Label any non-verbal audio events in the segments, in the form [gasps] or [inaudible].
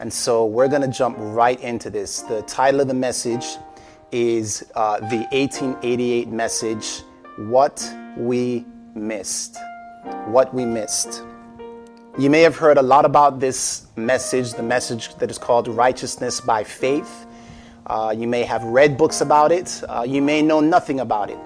And so we're going to jump right into this. The title of the message is uh, the 1888 message What We Missed. What We Missed. You may have heard a lot about this message, the message that is called Righteousness by Faith. Uh, you may have read books about it. Uh, you may know nothing about it.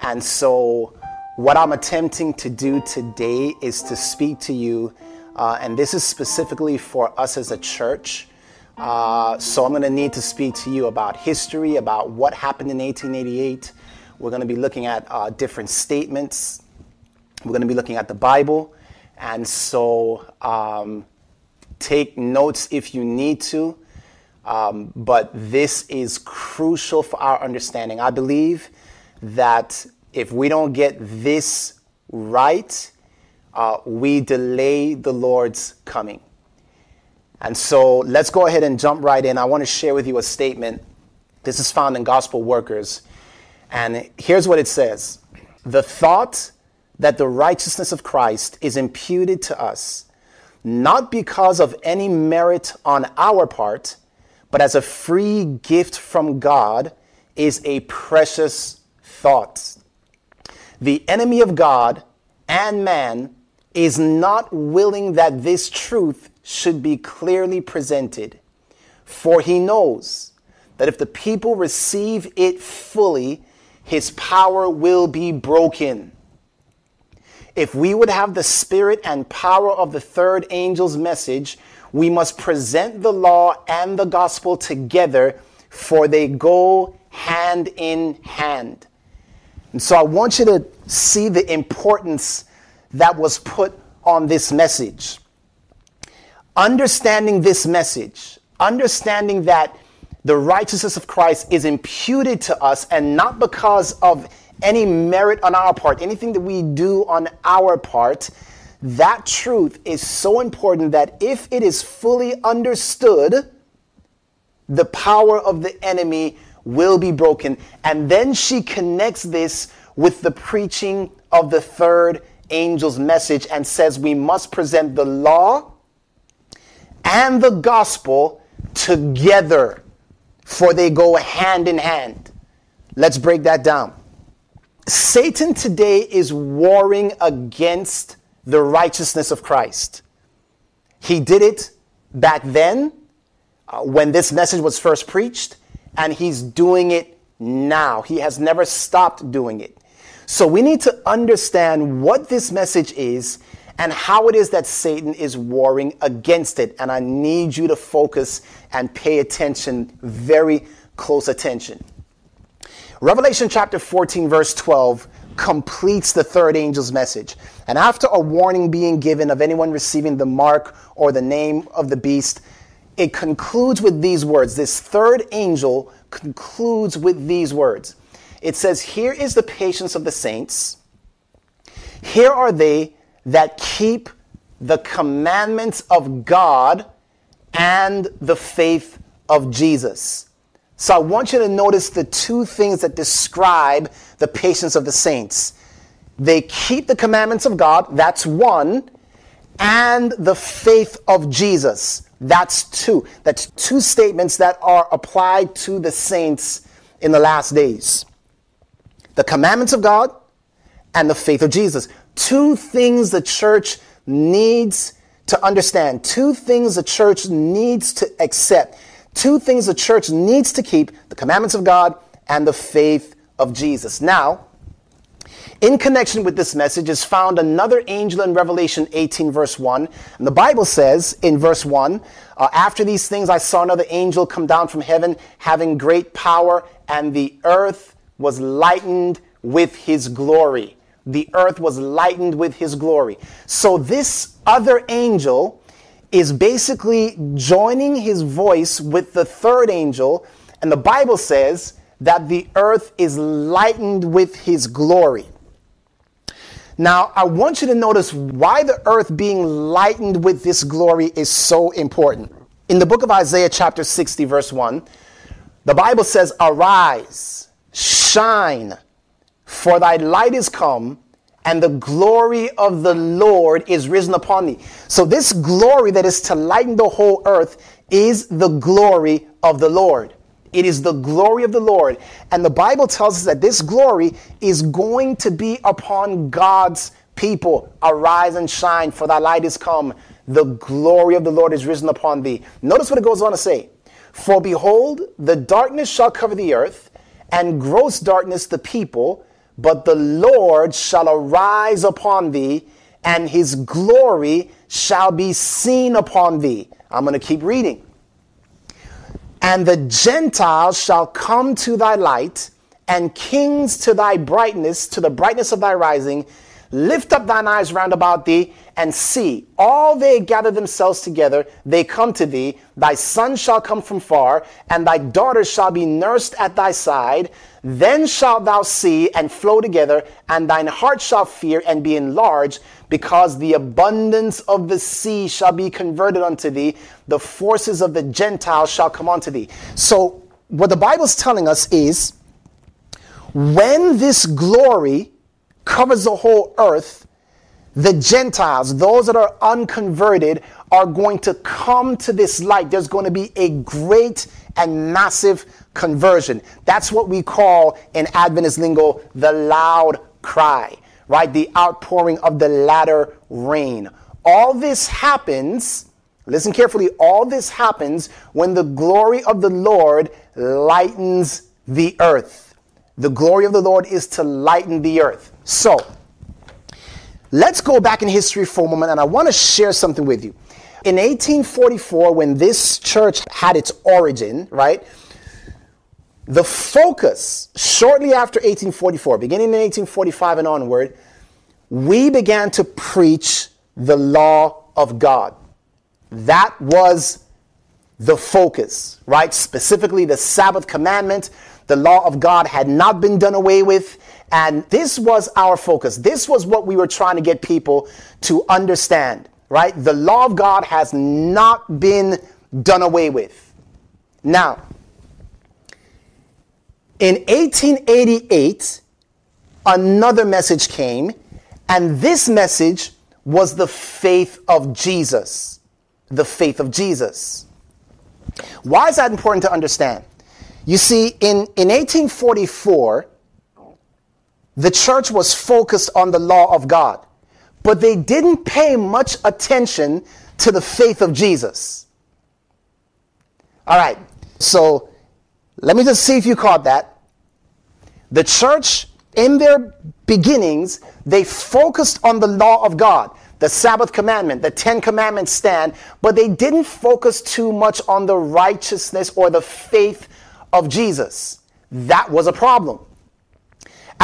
And so, what I'm attempting to do today is to speak to you, uh, and this is specifically for us as a church. Uh, so, I'm going to need to speak to you about history, about what happened in 1888. We're going to be looking at uh, different statements. We're going to be looking at the Bible. And so um, take notes if you need to. Um, but this is crucial for our understanding. I believe that if we don't get this right, uh, we delay the Lord's coming. And so let's go ahead and jump right in. I want to share with you a statement. This is found in Gospel Workers. And here's what it says The thought that the righteousness of Christ is imputed to us, not because of any merit on our part, but as a free gift from God, is a precious thought. The enemy of God and man is not willing that this truth should be clearly presented, for he knows that if the people receive it fully, his power will be broken. If we would have the spirit and power of the third angel's message, we must present the law and the gospel together, for they go hand in hand. And so I want you to see the importance that was put on this message. Understanding this message, understanding that the righteousness of Christ is imputed to us and not because of any merit on our part, anything that we do on our part, that truth is so important that if it is fully understood, the power of the enemy will be broken. And then she connects this with the preaching of the third angel's message and says we must present the law and the gospel together, for they go hand in hand. Let's break that down. Satan today is warring against the righteousness of Christ. He did it back then uh, when this message was first preached, and he's doing it now. He has never stopped doing it. So we need to understand what this message is and how it is that Satan is warring against it. And I need you to focus and pay attention, very close attention. Revelation chapter 14, verse 12 completes the third angel's message. And after a warning being given of anyone receiving the mark or the name of the beast, it concludes with these words. This third angel concludes with these words. It says, Here is the patience of the saints. Here are they that keep the commandments of God and the faith of Jesus. So I want you to notice the two things that describe the patience of the saints. They keep the commandments of God, that's one, and the faith of Jesus, that's two. That's two statements that are applied to the saints in the last days. The commandments of God and the faith of Jesus. Two things the church needs to understand, two things the church needs to accept Two things the church needs to keep the commandments of God and the faith of Jesus. Now, in connection with this message is found another angel in Revelation 18, verse 1. And the Bible says in verse 1 uh, After these things, I saw another angel come down from heaven, having great power, and the earth was lightened with his glory. The earth was lightened with his glory. So, this other angel is basically joining his voice with the third angel, and the Bible says that the earth is lightened with his glory. Now, I want you to notice why the earth being lightened with this glory is so important. In the book of Isaiah, chapter 60, verse 1, the Bible says, Arise, shine, for thy light is come, and the glory of the Lord is risen upon thee. So, this glory that is to lighten the whole earth is the glory of the Lord. It is the glory of the Lord. And the Bible tells us that this glory is going to be upon God's people. Arise and shine, for thy light is come. The glory of the Lord is risen upon thee. Notice what it goes on to say. For behold, the darkness shall cover the earth, and gross darkness the people, but the Lord shall arise upon thee, and his glory shall be seen upon thee. I'm going to keep reading. And the Gentiles shall come to thy light, and kings to thy brightness, to the brightness of thy rising. Lift up thine eyes round about thee, and see, all they gather themselves together, they come to thee. Thy son shall come from far, and thy daughter shall be nursed at thy side. Then shalt thou see and flow together, and thine heart shall fear and be enlarged, because the abundance of the sea shall be converted unto thee, the forces of the Gentiles shall come unto thee. So, what the Bible's telling us is when this glory covers the whole earth, the Gentiles, those that are unconverted, are going to come to this light. There's going to be a great and massive conversion. That's what we call in Adventist lingo the loud cry, right? The outpouring of the latter rain. All this happens, listen carefully, all this happens when the glory of the Lord lightens the earth. The glory of the Lord is to lighten the earth. So, let's go back in history for a moment and I want to share something with you. In 1844, when this church had its origin, right? The focus, shortly after 1844, beginning in 1845 and onward, we began to preach the law of God. That was the focus, right? Specifically, the Sabbath commandment, the law of God had not been done away with. And this was our focus. This was what we were trying to get people to understand right? The law of God has not been done away with. Now, in 1888, another message came, and this message was the faith of Jesus. The faith of Jesus. Why is that important to understand? You see, in, in 1844, the church was focused on the law of God but they didn't pay much attention to the faith of Jesus. All right, so let me just see if you caught that. The church, in their beginnings, they focused on the law of God, the Sabbath commandment, the Ten Commandments stand, but they didn't focus too much on the righteousness or the faith of Jesus. That was a problem.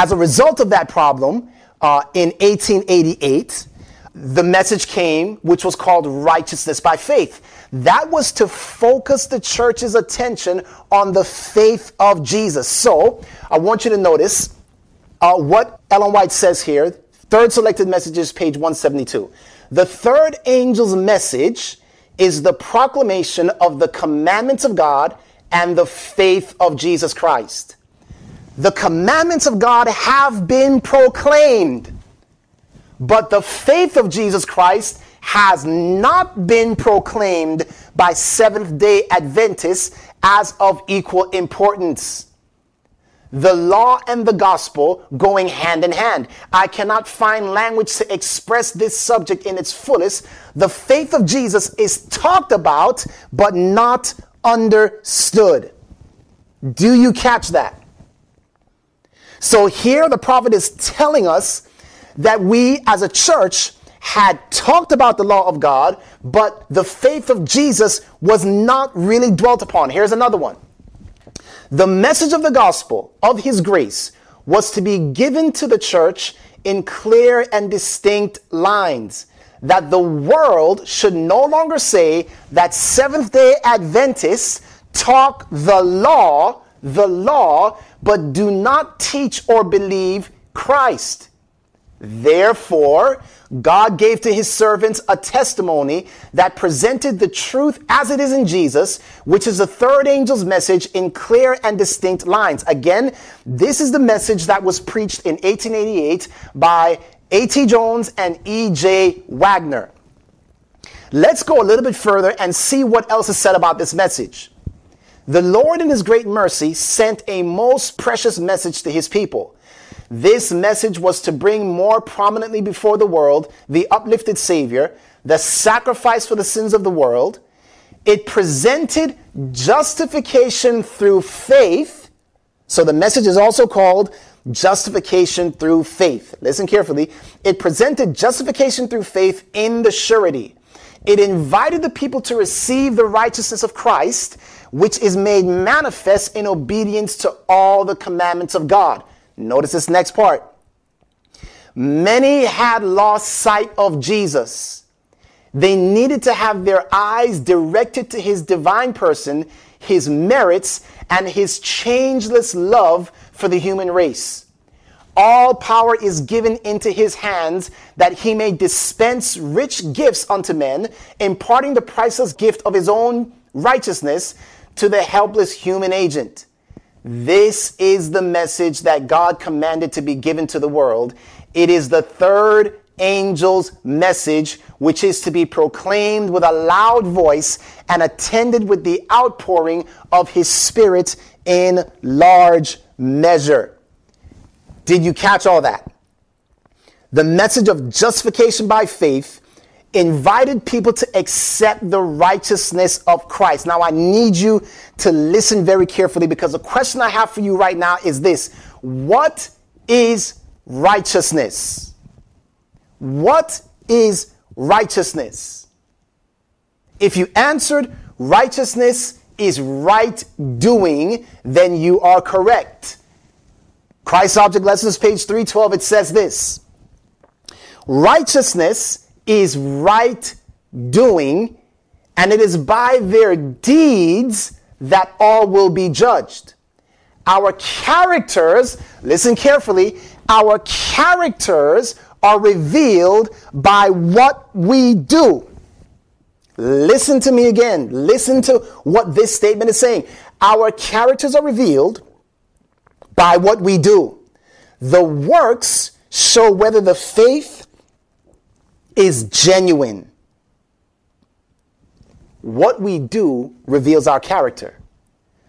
As a result of that problem, uh, in 1888, the message came, which was called righteousness by faith. That was to focus the church's attention on the faith of Jesus. So I want you to notice uh, what Ellen White says here. Third selected messages, page 172. The third angel's message is the proclamation of the commandments of God and the faith of Jesus Christ. The commandments of God have been proclaimed, but the faith of Jesus Christ has not been proclaimed by Seventh day Adventists as of equal importance. The law and the gospel going hand in hand. I cannot find language to express this subject in its fullest. The faith of Jesus is talked about, but not understood. Do you catch that? So here the prophet is telling us that we as a church had talked about the law of God, but the faith of Jesus was not really dwelt upon. Here's another one. The message of the gospel of his grace was to be given to the church in clear and distinct lines. That the world should no longer say that Seventh day Adventists talk the law, the law, but do not teach or believe Christ. Therefore, God gave to his servants a testimony that presented the truth as it is in Jesus, which is the third angel's message in clear and distinct lines. Again, this is the message that was preached in 1888 by A.T. Jones and E.J. Waggoner. Let's go a little bit further and see what else is said about this message. The Lord, in His great mercy, sent a most precious message to His people. This message was to bring more prominently before the world the uplifted Savior, the sacrifice for the sins of the world. It presented justification through faith. So the message is also called justification through faith. Listen carefully. It presented justification through faith in the surety. It invited the people to receive the righteousness of Christ, which is made manifest in obedience to all the commandments of God. Notice this next part. Many had lost sight of Jesus. They needed to have their eyes directed to his divine person, his merits, and his changeless love for the human race. All power is given into his hands that he may dispense rich gifts unto men, imparting the priceless gift of his own righteousness to the helpless human agent. This is the message that God commanded to be given to the world. It is the third angel's message, which is to be proclaimed with a loud voice and attended with the outpouring of his spirit in large measure. Did you catch all that? The message of justification by faith invited people to accept the righteousness of Christ. Now, I need you to listen very carefully because the question I have for you right now is this What is righteousness? What is righteousness? If you answered righteousness is right doing, then you are correct. Christ Object Lessons, page 312, it says this Righteousness is right doing, and it is by their deeds that all will be judged. Our characters, listen carefully, our characters are revealed by what we do. Listen to me again. Listen to what this statement is saying. Our characters are revealed by what we do. The works show whether the faith is genuine. What we do reveals our character.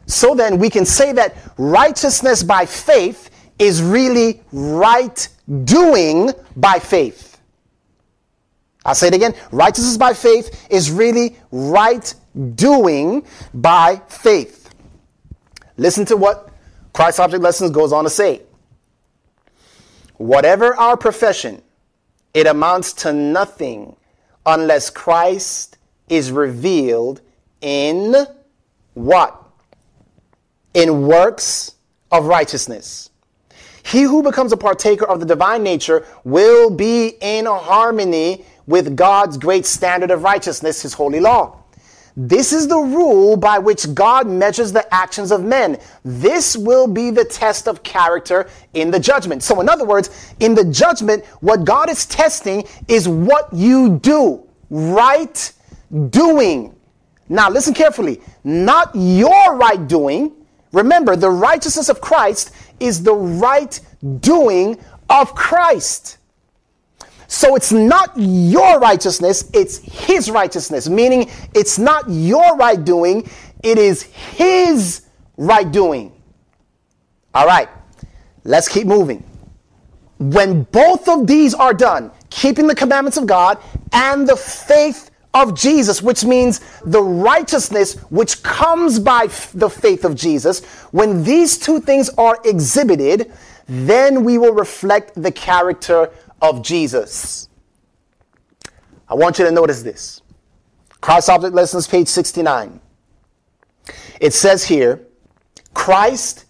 So then we can say that righteousness by faith is really right doing by faith. I'll say it again. Righteousness by faith is really right doing by faith. Listen to what Christ Object Lessons goes on to say whatever our profession, it amounts to nothing unless Christ is revealed in what? In works of righteousness. He who becomes a partaker of the divine nature will be in harmony with God's great standard of righteousness, his holy law. This is the rule by which God measures the actions of men. This will be the test of character in the judgment. So, in other words, in the judgment, what God is testing is what you do, right doing. Now, listen carefully. Not your right doing. Remember, the righteousness of Christ is the right doing of Christ. So it's not your righteousness, it's his righteousness, meaning it's not your right doing, it is his right doing. All right, let's keep moving. When both of these are done, keeping the commandments of God and the faith of Jesus, which means the righteousness which comes by f- the faith of Jesus, when these two things are exhibited, then we will reflect the character of Jesus. I want you to notice this. Christ Object Lessons, page 69. It says here, Christ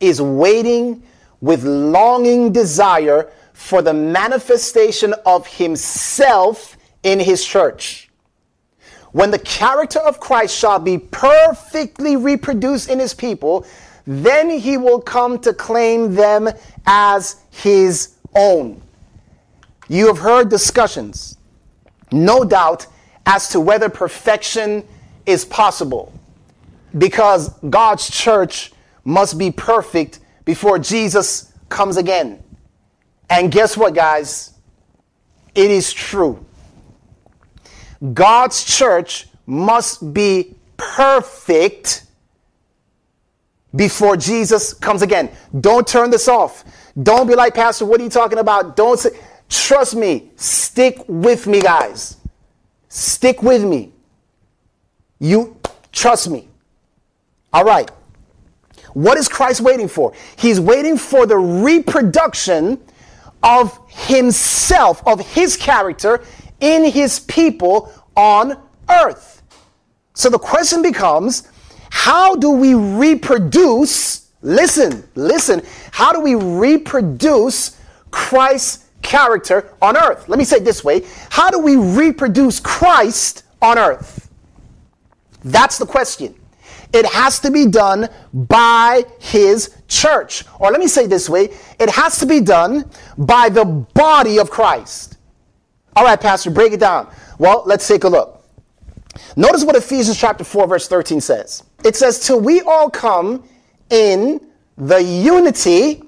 is waiting with longing desire for the manifestation of himself in his church. When the character of Christ shall be perfectly reproduced in his people, then he will come to claim them as his own. You have heard discussions, no doubt, as to whether perfection is possible because God's church must be perfect before Jesus comes again. And guess what, guys? It is true. God's church must be perfect before Jesus comes again. Don't turn this off. Don't be like, Pastor, what are you talking about? Don't say, trust me. Stick with me, guys. Stick with me. You trust me. All right. What is Christ waiting for? He's waiting for the reproduction of himself, of his character in his people on earth. So the question becomes how do we reproduce? Listen, listen. How do we reproduce Christ's character on earth? Let me say this way How do we reproduce Christ on earth? That's the question. It has to be done by his church. Or let me say this way it has to be done by the body of Christ. All right, Pastor, break it down. Well, let's take a look. Notice what Ephesians chapter 4, verse 13 says. It says, Till we all come in the unity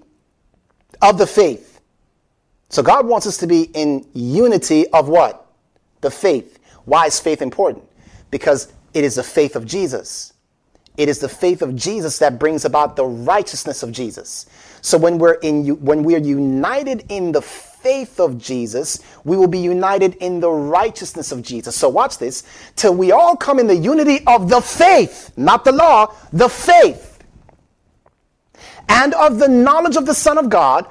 of the faith. So God wants us to be in unity of what? The faith. Why is faith important? Because it is the faith of Jesus. It is the faith of Jesus that brings about the righteousness of Jesus. So when we're in when we're united in the faith of Jesus, we will be united in the righteousness of Jesus. So watch this. Till we all come in the unity of the faith, not the law, the faith. And of the knowledge of the Son of God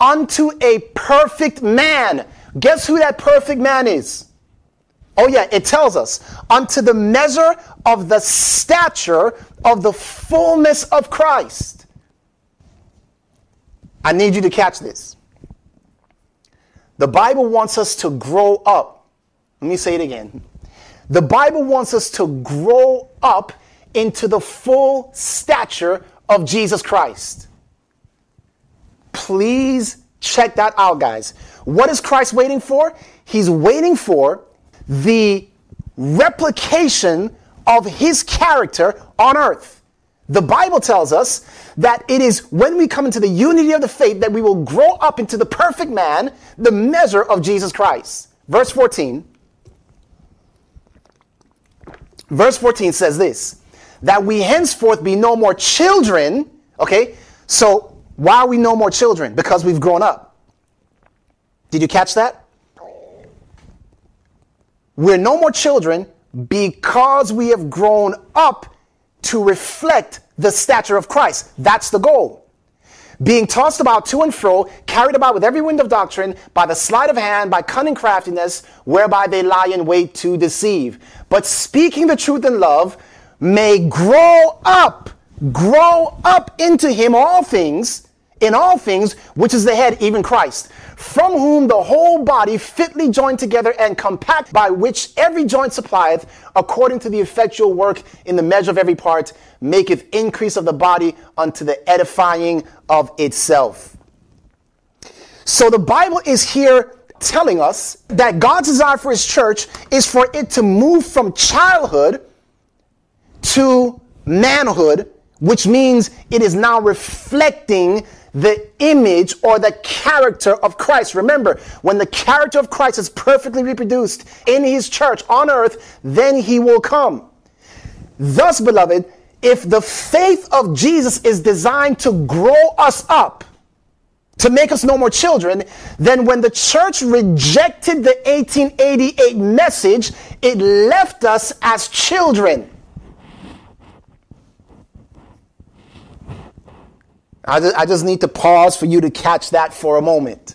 unto a perfect man. Guess who that perfect man is? Oh, yeah, it tells us, unto the measure of the stature of the fullness of Christ. I need you to catch this. The Bible wants us to grow up. Let me say it again. The Bible wants us to grow up into the full stature of Jesus Christ. Please check that out, guys. What is Christ waiting for? He's waiting for the replication of his character on earth. The Bible tells us that it is when we come into the unity of the faith that we will grow up into the perfect man, the measure of Jesus Christ. Verse 14. Verse 14 says this that we henceforth be no more children. Okay, so why are we no more children? Because we've grown up. Did you catch that? We're no more children because we have grown up to reflect the stature of Christ. That's the goal. Being tossed about to and fro, carried about with every wind of doctrine, by the sleight of hand, by cunning craftiness, whereby they lie in wait to deceive. But speaking the truth in love may grow up, grow up into him all things, in all things, which is the head, even Christ from whom the whole body fitly joined together and compact by which every joint supplieth, according to the effectual work in the measure of every part, maketh increase of the body unto the edifying of itself. So the Bible is here telling us that God's desire for his church is for it to move from childhood to manhood, which means it is now reflecting the image or the character of Christ. Remember, when the character of Christ is perfectly reproduced in his church on earth, then he will come. Thus, beloved, if the faith of Jesus is designed to grow us up, to make us no more children, then when the church rejected the 1888 message, it left us as children. I just, I just need to pause for you to catch that for a moment.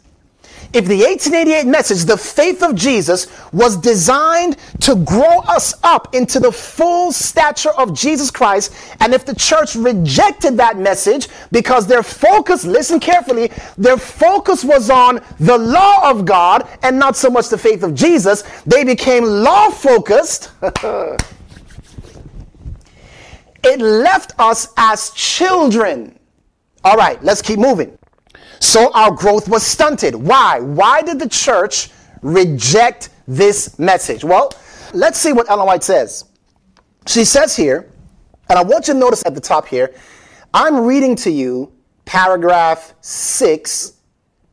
If the 1888 message, the faith of Jesus, was designed to grow us up into the full stature of Jesus Christ, and if the church rejected that message because their focus, listen carefully, their focus was on the law of God and not so much the faith of Jesus, they became law focused. [laughs] it left us as children all right, let's keep moving. So our growth was stunted. Why? Why did the church reject this message? Well, let's see what Ellen White says. She says here, and I want you to notice at the top here, I'm reading to you paragraph six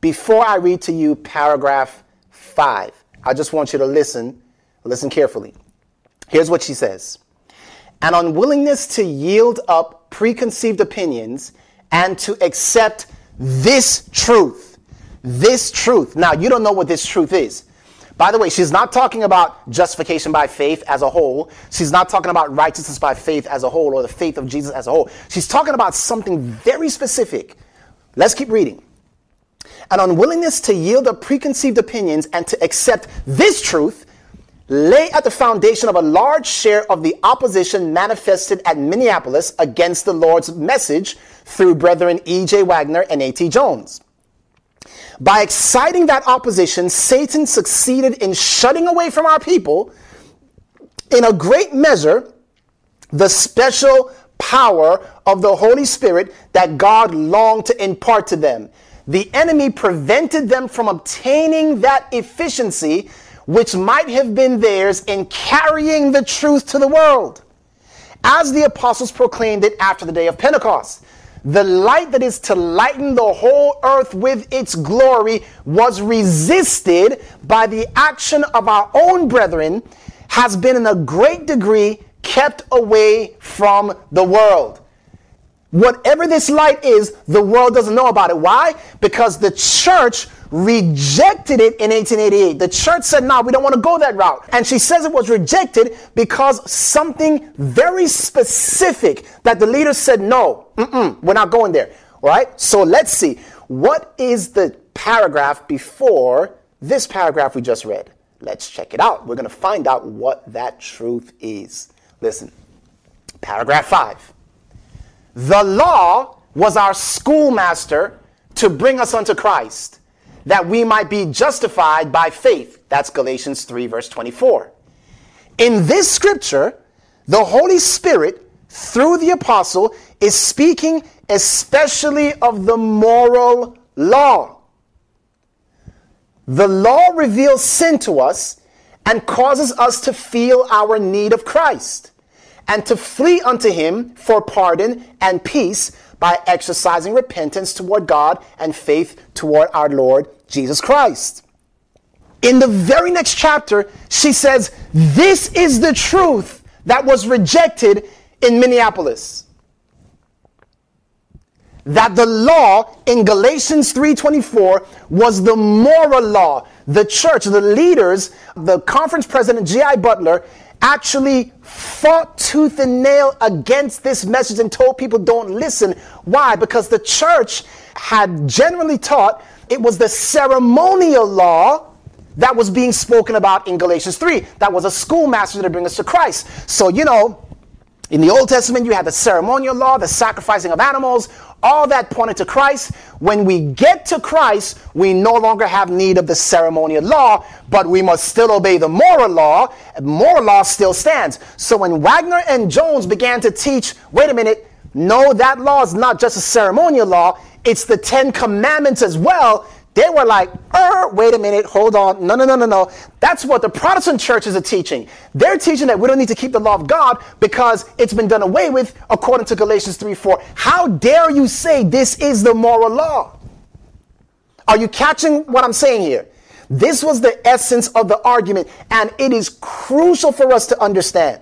before I read to you paragraph five. I just want you to listen. Listen carefully. Here's what she says An unwillingness to yield up preconceived opinions and to accept this truth. This truth. Now, you don't know what this truth is. By the way, she's not talking about justification by faith as a whole. She's not talking about righteousness by faith as a whole or the faith of Jesus as a whole. She's talking about something very specific. Let's keep reading. An unwillingness to yield up preconceived opinions and to accept this truth lay at the foundation of a large share of the opposition manifested at Minneapolis against the Lord's message through brethren E.J. Waggoner and A.T. Jones. By exciting that opposition, Satan succeeded in shutting away from our people, in a great measure, the special power of the Holy Spirit that God longed to impart to them. The enemy prevented them from obtaining that efficiency which might have been theirs in carrying the truth to the world, as the apostles proclaimed it after the day of Pentecost. The light that is to lighten the whole earth with its glory was resisted by the action of our own brethren, has been in a great degree kept away from the world. Whatever this light is, the world doesn't know about it. Why? Because the church rejected it in 1888. The church said, no, we don't want to go that route. And she says it was rejected because something very specific that the leader said, no, we're not going there. All right? So let's see. What is the paragraph before this paragraph we just read? Let's check it out. We're going to find out what that truth is. Listen, paragraph five. The law was our schoolmaster to bring us unto Christ that we might be justified by faith. That's Galatians 3, verse 24. In this scripture, the Holy Spirit, through the apostle, is speaking especially of the moral law. The law reveals sin to us and causes us to feel our need of Christ and to flee unto him for pardon and peace by exercising repentance toward God and faith toward our Lord Jesus Christ. In the very next chapter, she says, This is the truth that was rejected in Minneapolis. That the law in Galatians 3:24 was the moral law. The church, the leaders, the conference president G.I. Butler actually fought tooth and nail against this message and told people don't listen. Why? Because the church had generally taught it was the ceremonial law that was being spoken about in Galatians 3. That was a schoolmaster to bring us to Christ. So, you know, in the Old Testament, you had the ceremonial law, the sacrificing of animals, all that pointed to Christ. When we get to Christ, we no longer have need of the ceremonial law, but we must still obey the moral law. Moral law still stands. So when Waggoner and Jones began to teach, wait a minute, no, that law is not just a ceremonial law, it's the Ten Commandments as well. They were like, er, wait a minute, hold on. No, no, no, no, no. That's what the Protestant churches are teaching. They're teaching that we don't need to keep the law of God because it's been done away with according to Galatians 3 4. How dare you say this is the moral law? Are you catching what I'm saying here? This was the essence of the argument, and it is crucial for us to understand.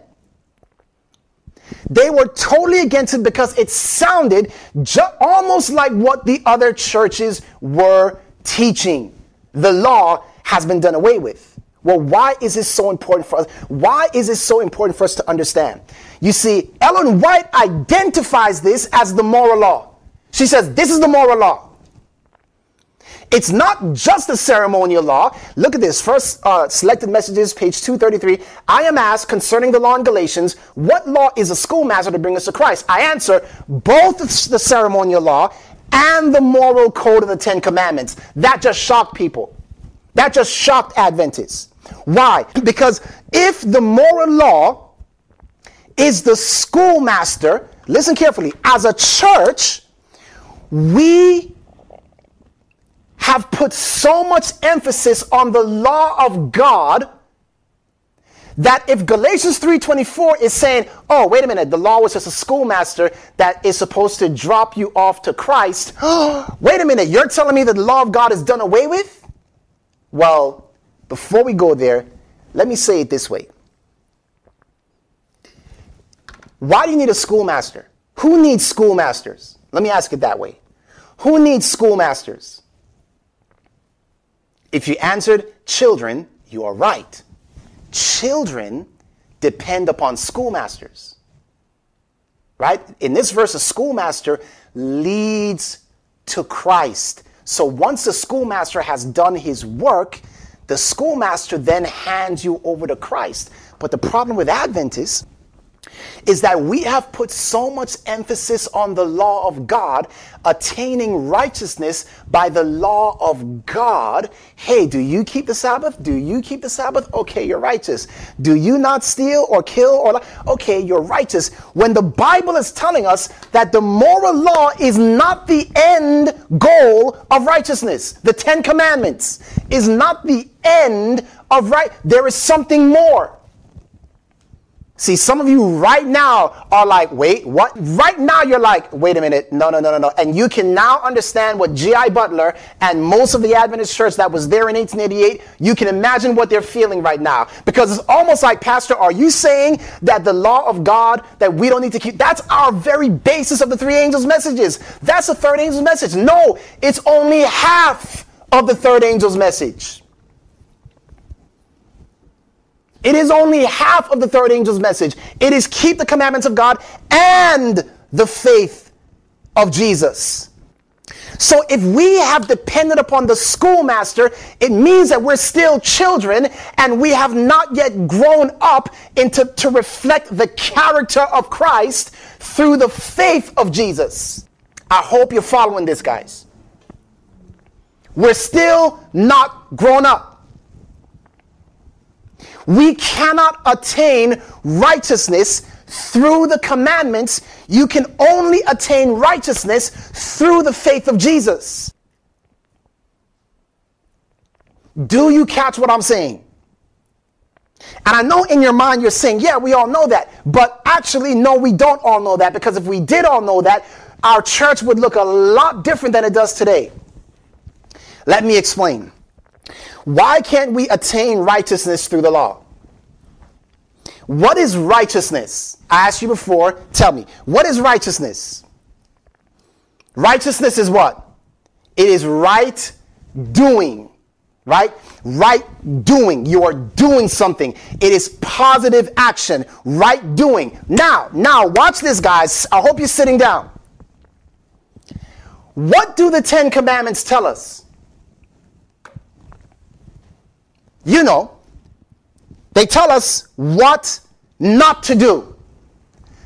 They were totally against it because it sounded ju- almost like what the other churches were teaching. The law has been done away with. Well, why is this so important for us? Why is this so important for us to understand? You see, Ellen White identifies this as the moral law. She says, This is the moral law. It's not just the ceremonial law. Look at this. First uh, selected messages, page 233. I am asked concerning the law in Galatians, what law is a schoolmaster to bring us to Christ? I answer, both the ceremonial law and the moral code of the Ten Commandments. That just shocked people. That just shocked Adventists. Why? Because if the moral law is the schoolmaster, listen carefully, as a church, we have put so much emphasis on the law of God that if Galatians 3:24 is saying, "Oh, wait a minute, the law was just a schoolmaster that is supposed to drop you off to Christ." [gasps] wait a minute, you're telling me that the law of God is done away with? Well, before we go there, let me say it this way. Why do you need a schoolmaster? Who needs schoolmasters? Let me ask it that way. Who needs schoolmasters? If you answered children, you are right. Children depend upon schoolmasters. Right? In this verse, a schoolmaster leads to Christ. So once the schoolmaster has done his work, the schoolmaster then hands you over to Christ. But the problem with Advent is is that we have put so much emphasis on the law of God, attaining righteousness by the law of God. Hey, do you keep the Sabbath? Do you keep the Sabbath? Okay, you're righteous. Do you not steal or kill or okay, you're righteous. When the Bible is telling us that the moral law is not the end goal of righteousness, the 10 commandments is not the end of right. There is something more. See, some of you right now are like, wait, what? Right now you're like, wait a minute, no, no, no, no, no. And you can now understand what G.I. Butler and most of the Adventist church that was there in 1888, you can imagine what they're feeling right now. Because it's almost like, Pastor, are you saying that the law of God that we don't need to keep, that's our very basis of the three angels' messages. That's the third angel's message. No, it's only half of the third angel's message. It is only half of the third angel's message. It is keep the commandments of God and the faith of Jesus. So if we have depended upon the schoolmaster, it means that we're still children and we have not yet grown up into to reflect the character of Christ through the faith of Jesus. I hope you're following this, guys. We're still not grown up. We cannot attain righteousness through the commandments. You can only attain righteousness through the faith of Jesus. Do you catch what I'm saying? And I know in your mind you're saying, yeah, we all know that. But actually, no, we don't all know that because if we did all know that, our church would look a lot different than it does today. Let me explain. Why can't we attain righteousness through the law? What is righteousness? I asked you before, tell me. What is righteousness? Righteousness is what? It is right doing. Right? Right doing. You are doing something. It is positive action. Right doing. Now, now, watch this, guys. I hope you're sitting down. What do the Ten Commandments tell us? You know, they tell us what not to do.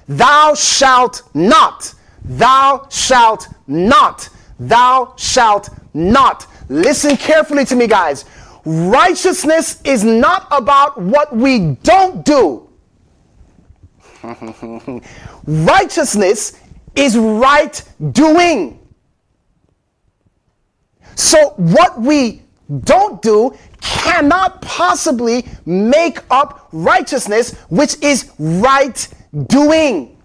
Thou shalt not. Thou shalt not. Thou shalt not. Listen carefully to me, guys. Righteousness is not about what we don't do. [laughs] Righteousness is right doing. So, what we don't do cannot possibly make up righteousness, which is right doing.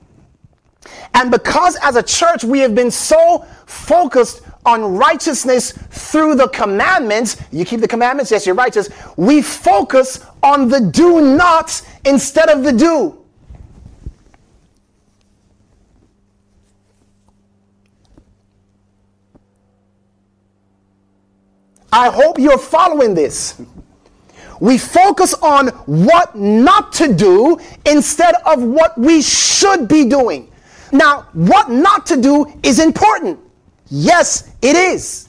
And because as a church we have been so focused on righteousness through the commandments, you keep the commandments, yes, you're righteous. We focus on the do nots instead of the do. I hope you're following this. We focus on what not to do instead of what we should be doing. Now, what not to do is important. Yes, it is.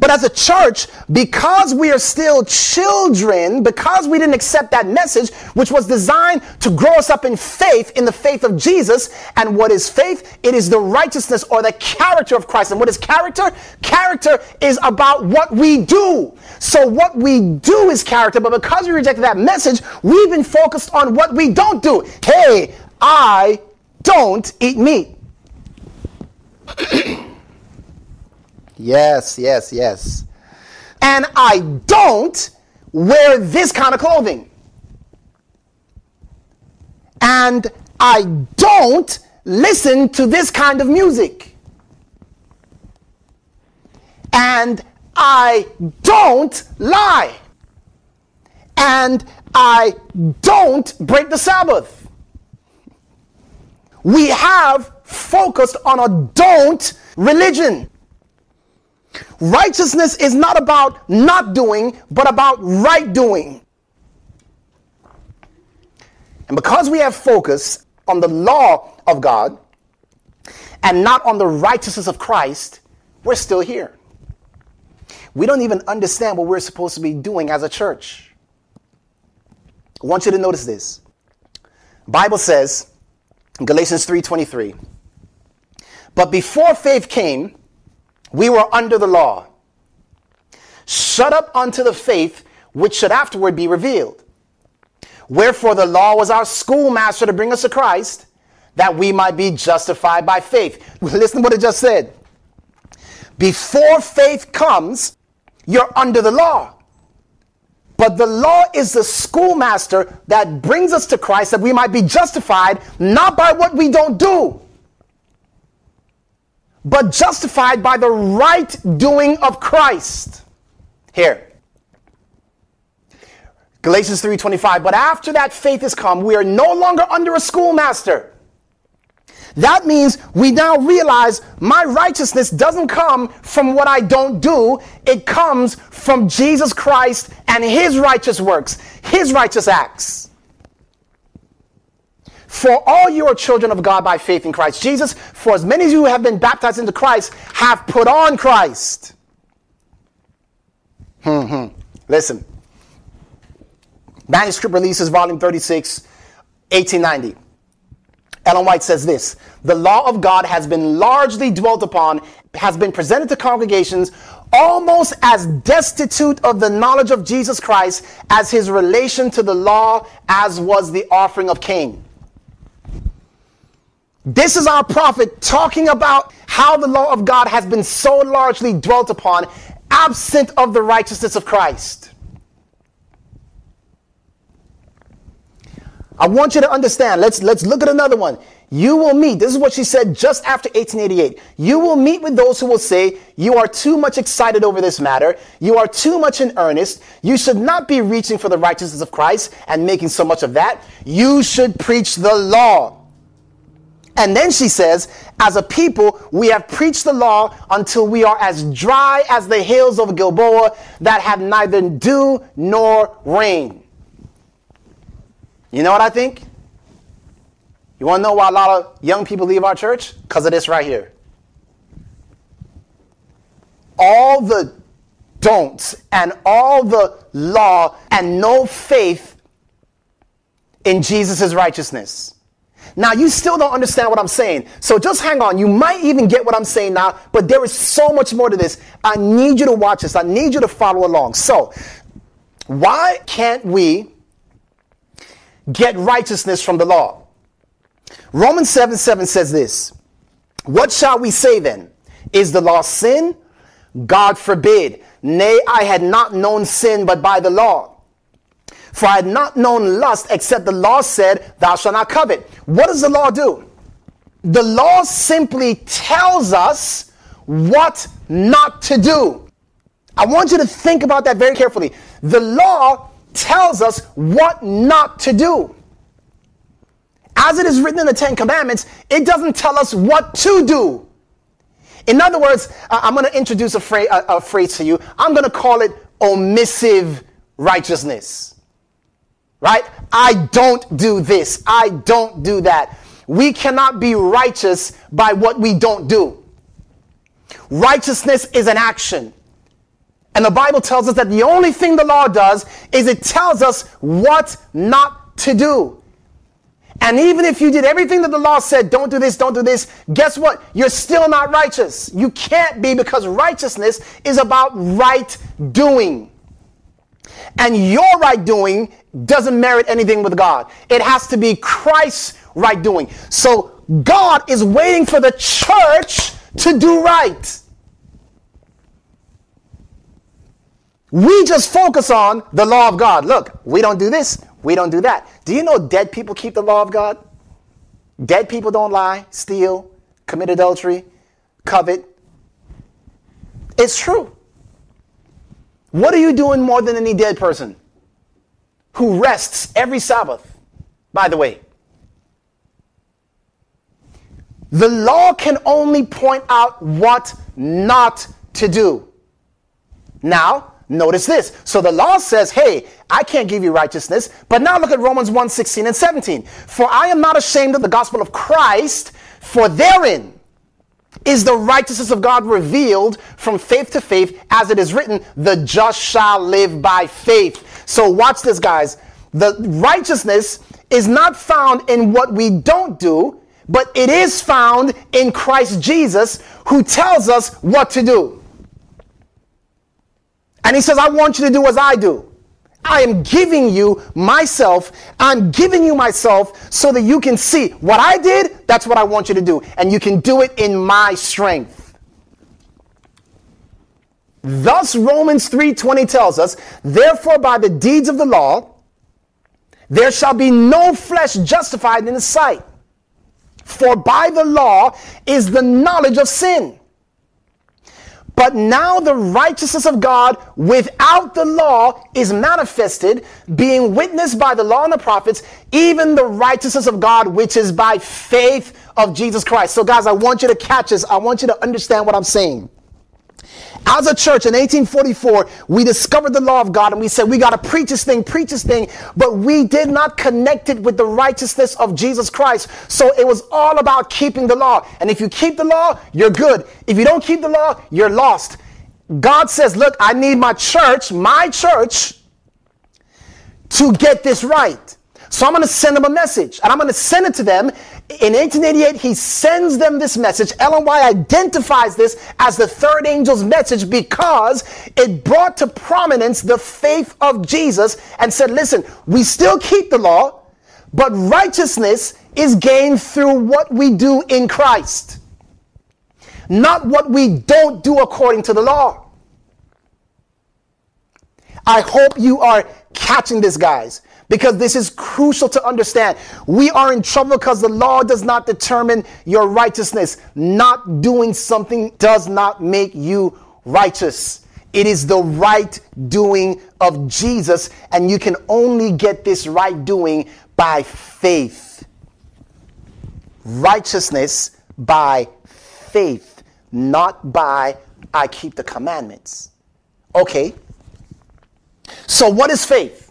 But as a church, because we are still children, because we didn't accept that message, which was designed to grow us up in faith, in the faith of Jesus, and what is faith? It is the righteousness or the character of Christ. And what is character? Character is about what we do. So what we do is character, but because we rejected that message, we've been focused on what we don't do. Hey, I don't eat meat. [clears throat] Yes, yes, yes. And I don't wear this kind of clothing. And I don't listen to this kind of music. And I don't lie. and I don't break the Sabbath. We have focused on a don't religion. Righteousness is not about not doing, but about right doing. And because we have focus on the law of God and not on the righteousness of Christ, we're still here. We don't even understand what we're supposed to be doing as a church. I want you to notice this. Bible says Galatians 3:23. But before faith came, we were under the law, shut up unto the faith which should afterward be revealed. Wherefore the law was our schoolmaster to bring us to Christ, that we might be justified by faith. [laughs] Listen to what it just said. Before faith comes, you're under the law. But the law is the schoolmaster that brings us to Christ that we might be justified not by what we don't do, but justified by the right doing of Christ. Here. Galatians 3:25 But after that faith has come we are no longer under a schoolmaster. That means we now realize my righteousness doesn't come from what I don't do. It comes from Jesus Christ and his righteous works, his righteous acts. For all you are children of God by faith in Christ Jesus, for as many of you have been baptized into Christ have put on Christ. Hmm, Listen. Manuscript Releases, Volume 36, 1890. Ellen White says this The law of God has been largely dwelt upon, has been presented to congregations almost as destitute of the knowledge of Jesus Christ as his relation to the law, as was the offering of Cain. This is our prophet talking about how the law of God has been so largely dwelt upon, absent of the righteousness of Christ. I want you to understand. Let's let's look at another one. You will meet. This is what she said just after 1888. You will meet with those who will say, You are too much excited over this matter. You are too much in earnest. You should not be reaching for the righteousness of Christ and making so much of that. You should preach the law. And then she says, as a people, we have preached the law until we are as dry as the hills of Gilboa that have neither dew nor rain. You know what I think? You want to know why a lot of young people leave our church? Because of this right here. All the don'ts and all the law and no faith in Jesus' righteousness. Now, you still don't understand what I'm saying. So just hang on. You might even get what I'm saying now, but there is so much more to this. I need you to watch this. I need you to follow along. So, why can't we get righteousness from the law? Romans 7 7 says this What shall we say then? Is the law sin? God forbid. Nay, I had not known sin but by the law. For I had not known lust except the law said, Thou shalt not covet. What does the law do? The law simply tells us what not to do. I want you to think about that very carefully. The law tells us what not to do. As it is written in the Ten Commandments, it doesn't tell us what to do. In other words, I'm going to introduce a phrase, a, a phrase to you. I'm going to call it omissive righteousness right? I don't do this. I don't do that. We cannot be righteous by what we don't do. Righteousness is an action. And the Bible tells us that the only thing the law does is it tells us what not to do. And even if you did everything that the law said, don't do this, don't do this, guess what? You're still not righteous. You can't be because righteousness is about right doing. And your right doing doesn't merit anything with God. It has to be Christ's right doing. So God is waiting for the church to do right. We just focus on the law of God. Look, we don't do this, we don't do that. Do you know dead people keep the law of God? Dead people don't lie, steal, commit adultery, covet. It's true. What are you doing more than any dead person? who rests every Sabbath, by the way. The law can only point out what not to do. Now, notice this. So the law says, hey, I can't give you righteousness. But now look at Romans 1 16 and 17. For I am not ashamed of the gospel of Christ, for therein is the righteousness of God revealed from faith to faith, as it is written, the just shall live by faith. So watch this, guys. The righteousness is not found in what we don't do, but it is found in Christ Jesus, who tells us what to do. And he says, I want you to do as I do. I am giving you myself. I'm giving you myself so that you can see what I did, that's what I want you to do. And you can do it in my strength. Thus Romans 3:20 tells us, therefore by the deeds of the law there shall be no flesh justified in the sight. For by the law is the knowledge of sin. But now the righteousness of God without the law is manifested, being witnessed by the law and the prophets, even the righteousness of God, which is by faith of Jesus Christ. So, guys, I want you to catch this. I want you to understand what I'm saying. As a church in 1844, we discovered the law of God and we said, we got to preach this thing, preach this thing, but we did not connect it with the righteousness of Jesus Christ. So it was all about keeping the law. And if you keep the law, you're good. If you don't keep the law, you're lost. God says, look, I need my church, my church, to get this right. So I'm going to send them a message and I'm going to send it to them. In 1888, he sends them this message. Ellen White identifies this as the third angel's message because it brought to prominence the faith of Jesus and said, listen, we still keep the law, but righteousness is gained through what we do in Christ, not what we don't do according to the law. I hope you are catching this, guys because this is crucial to understand. We are in trouble because the law does not determine your righteousness. Not doing something does not make you righteous. It is the right doing of Jesus, and you can only get this right doing by faith. Righteousness by faith, not by I keep the commandments. Okay. So, what is faith?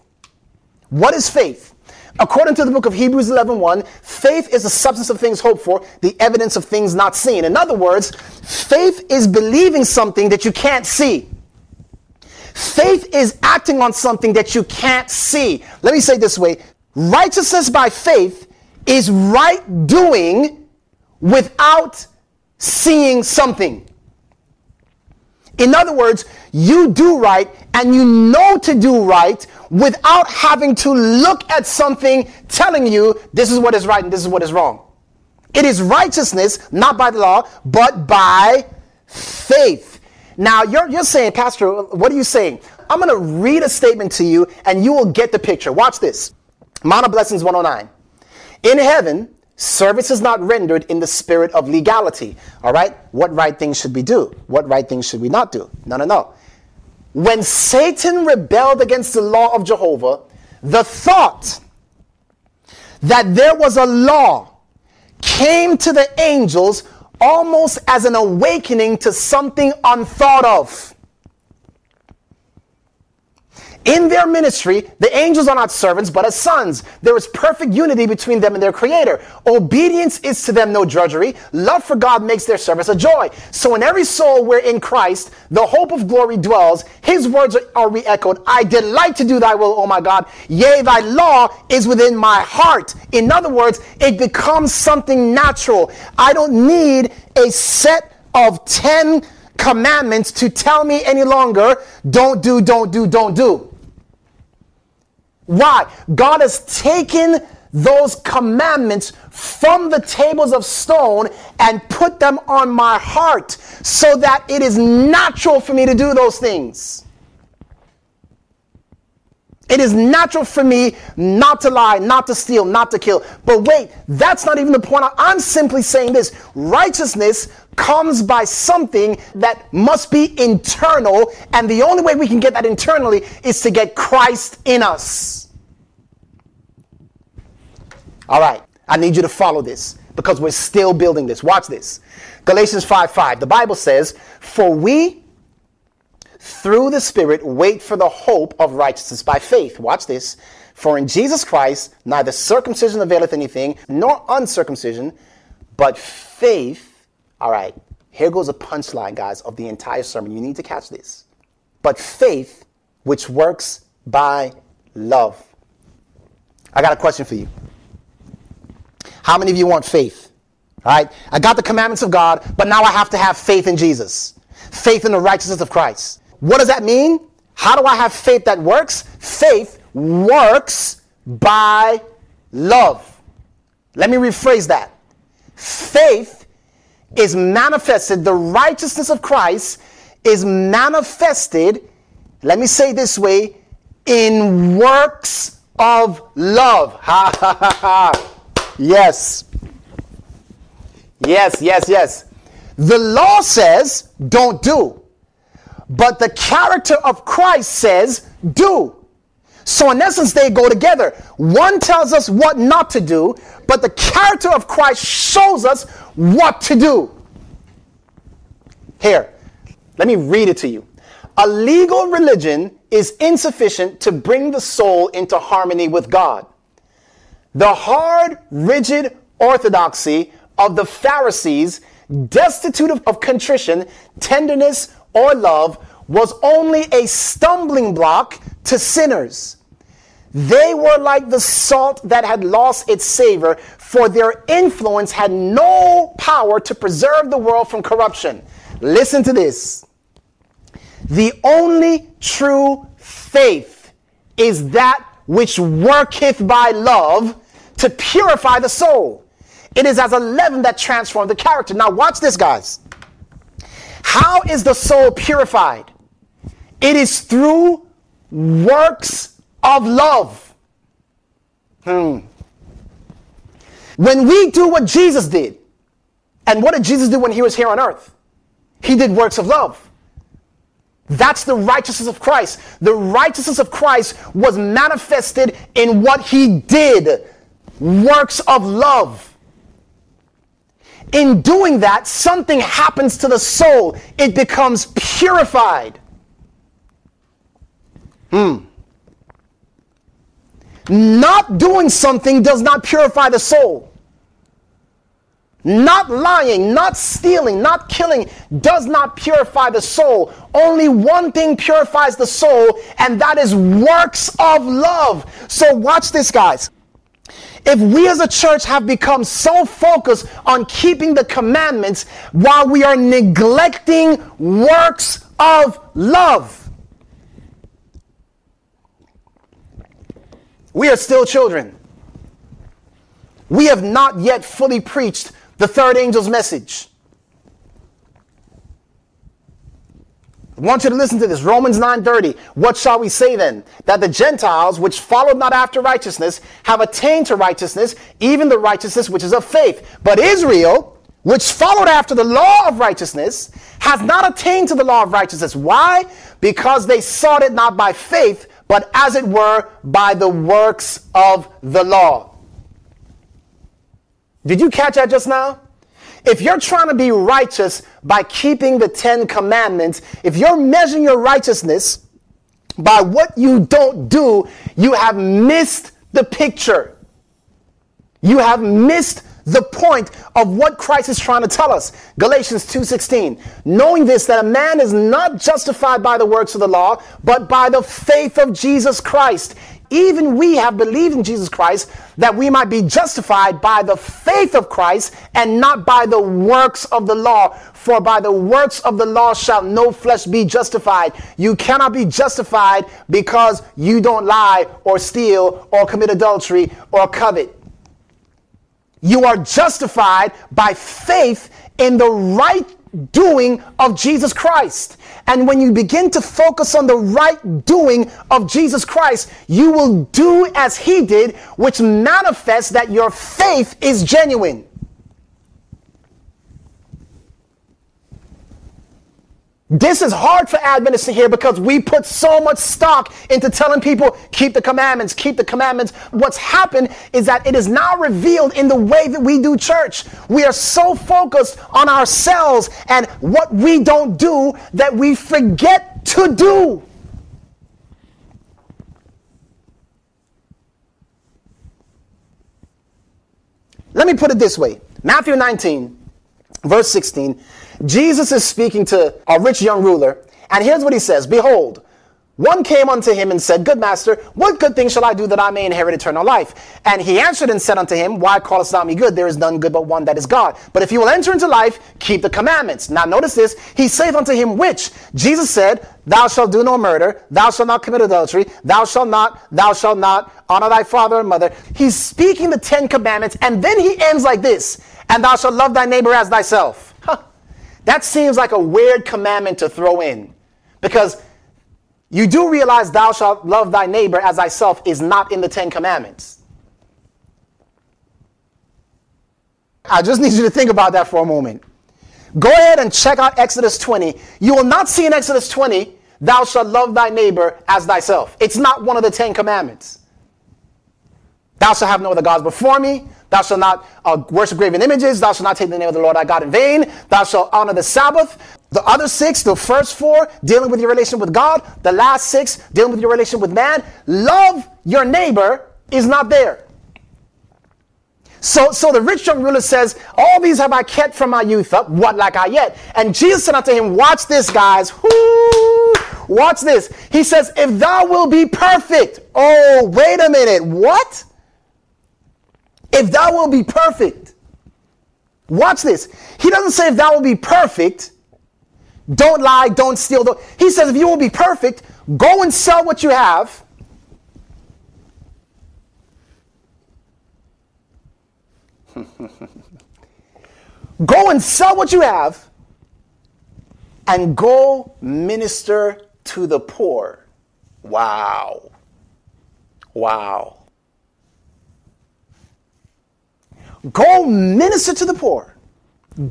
What is faith? According to the book of Hebrews 11:1, 1, faith is the substance of things hoped for, the evidence of things not seen. In other words, faith is believing something that you can't see. Faith is acting on something that you can't see. Let me say this way righteousness by faith is right doing without seeing something. In other words, you do right and you know to do right without having to look at something telling you this is what is right and this is what is wrong. It is righteousness, not by the law, but by faith. Now, you're, you're saying, Pastor, what are you saying? I'm going to read a statement to you and you will get the picture. Watch this. Mount of Blessings 109. In heaven, Service is not rendered in the spirit of legality. All right? What right things should we do? What right things should we not do? No, no, no. When Satan rebelled against the law of Jehovah, the thought that there was a law came to the angels almost as an awakening to something unthought of. In their ministry, the angels are not servants, but as sons. There is perfect unity between them and their creator. Obedience is to them no drudgery. Love for God makes their service a joy. So in every soul where in Christ the hope of glory dwells, his words are re-echoed. I delight to do thy will, O my God. Yea, thy law is within my heart. In other words, it becomes something natural. I don't need a set of 10 commandments to tell me any longer, don't do, don't do, don't do. Why? God has taken those commandments from the tables of stone and put them on my heart so that it is natural for me to do those things. It is natural for me not to lie, not to steal, not to kill. But wait, that's not even the point. I'm simply saying this righteousness comes by something that must be internal, and the only way we can get that internally is to get Christ in us. All right, I need you to follow this because we're still building this. Watch this. Galatians 5 5. The Bible says, For we through the Spirit wait for the hope of righteousness by faith. Watch this. For in Jesus Christ neither circumcision availeth anything, nor uncircumcision, but faith. All right, here goes a punchline, guys, of the entire sermon. You need to catch this. But faith which works by love. I got a question for you. How many of you want faith? All right, I got the commandments of God, but now I have to have faith in Jesus, faith in the righteousness of Christ. What does that mean? How do I have faith that works? Faith works by love. Let me rephrase that. Faith is manifested, the righteousness of Christ is manifested, let me say this way, in works of love. [laughs] Ha ha ha ha. Yes. Yes, yes, yes. The law says don't do. But the character of Christ says, do. So, in essence, they go together. One tells us what not to do, but the character of Christ shows us what to do. Here, let me read it to you. A legal religion is insufficient to bring the soul into harmony with God. The hard, rigid orthodoxy of the Pharisees, destitute of, of contrition, tenderness, or love was only a stumbling block to sinners. They were like the salt that had lost its savor, for their influence had no power to preserve the world from corruption. Listen to this. The only true faith is that which worketh by love to purify the soul. It is as a leaven that transforms the character. Now, watch this, guys. How is the soul purified? It is through works of love. Hmm. When we do what Jesus did, and what did Jesus do when he was here on earth? He did works of love. That's the righteousness of Christ. The righteousness of Christ was manifested in what he did works of love. In doing that, something happens to the soul. It becomes purified. Hmm. Not doing something does not purify the soul. Not lying, not stealing, not killing does not purify the soul. Only one thing purifies the soul, and that is works of love. So, watch this, guys. If we as a church have become so focused on keeping the commandments while we are neglecting works of love, we are still children. We have not yet fully preached the third angel's message. I want you to listen to this. Romans 9:30. What shall we say then? That the Gentiles, which followed not after righteousness, have attained to righteousness, even the righteousness which is of faith. But Israel, which followed after the law of righteousness, has not attained to the law of righteousness. Why? Because they sought it not by faith, but as it were by the works of the law. Did you catch that just now? If you're trying to be righteous by keeping the Ten Commandments, if you're measuring your righteousness by what you don't do, you have missed the picture. You have missed the point of what Christ is trying to tell us. Galatians 2:16. Knowing this that a man is not justified by the works of the law, but by the faith of Jesus Christ even we have believed in Jesus Christ that we might be justified by the faith of Christ and not by the works of the law. For by the works of the law shall no flesh be justified. You cannot be justified because you don't lie or steal or commit adultery or covet. You are justified by faith in the right doing of Jesus Christ. And when you begin to focus on the right doing of Jesus Christ, you will do as he did, which manifests that your faith is genuine. This is hard for Adventists to hear because we put so much stock into telling people, keep the commandments, keep the commandments. What's happened is that it is now revealed in the way that we do church. We are so focused on ourselves and what we don't do that we forget to do. Let me put it this way Matthew 19, verse 16 Jesus is speaking to a rich young ruler, and here's what he says Behold, one came unto him and said, Good master, what good thing shall I do that I may inherit eternal life? And he answered and said unto him, Why callest thou me good? There is none good but one that is God. But if you will enter into life, keep the commandments. Now notice this. He saith unto him, Which? Jesus said, Thou shalt do no murder, thou shalt not commit adultery, thou shalt not, thou shalt not honor thy father and mother. He's speaking the Ten Commandments, and then he ends like this, And thou shalt love thy neighbor as thyself. That seems like a weird commandment to throw in because you do realize thou shalt love thy neighbor as thyself is not in the Ten Commandments. I just need you to think about that for a moment. Go ahead and check out Exodus 20. You will not see in Exodus 20, thou shalt love thy neighbor as thyself. It's not one of the Ten Commandments. Thou shalt have no other gods before me. Thou shalt not uh, worship graven images. Thou shalt not take the name of the Lord thy God in vain. Thou shalt honor the Sabbath. The other six, the first four, dealing with your relation with God. The last six, dealing with your relation with man. Love your neighbor is not there. So, so the rich young ruler says, All these have I kept from my youth up. What like I yet? And Jesus said unto him, Watch this, guys. Watch this. He says, If thou will be perfect. Oh, wait a minute. What? If thou will be perfect. Watch this. He doesn't say if thou will be perfect, don't lie, don't steal. Don't. He says if you will be perfect, go and sell what you have. [laughs] go and sell what you have and go minister to the poor. Wow. Wow. Go minister to the poor,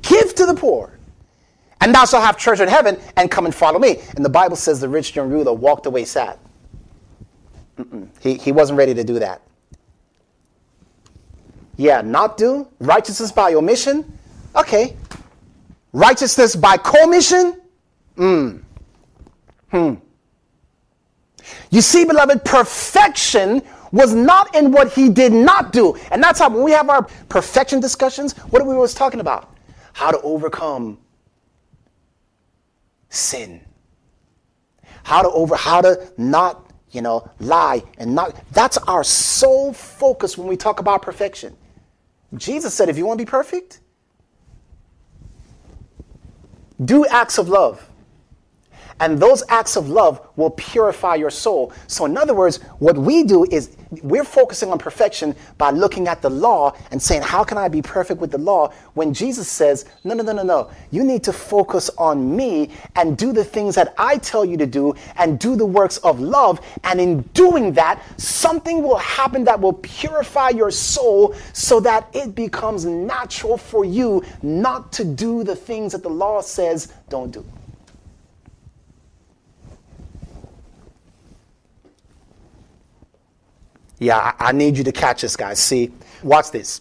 give to the poor, and thou shalt have treasure in heaven, and come and follow me. And the Bible says the rich young ruler walked away sad. He, he wasn't ready to do that. Yeah, not do righteousness by omission. Okay. Righteousness by commission. Hmm. Hmm. You see, beloved, perfection was not in what he did not do. And that's how when we have our perfection discussions, what are we always talking about? How to overcome sin. How to over how to not, you know, lie and not that's our sole focus when we talk about perfection. Jesus said if you want to be perfect, do acts of love. And those acts of love will purify your soul. So, in other words, what we do is we're focusing on perfection by looking at the law and saying, How can I be perfect with the law? When Jesus says, No, no, no, no, no. You need to focus on me and do the things that I tell you to do and do the works of love. And in doing that, something will happen that will purify your soul so that it becomes natural for you not to do the things that the law says don't do. Yeah, I, need you to catch this, guys. See, watch this.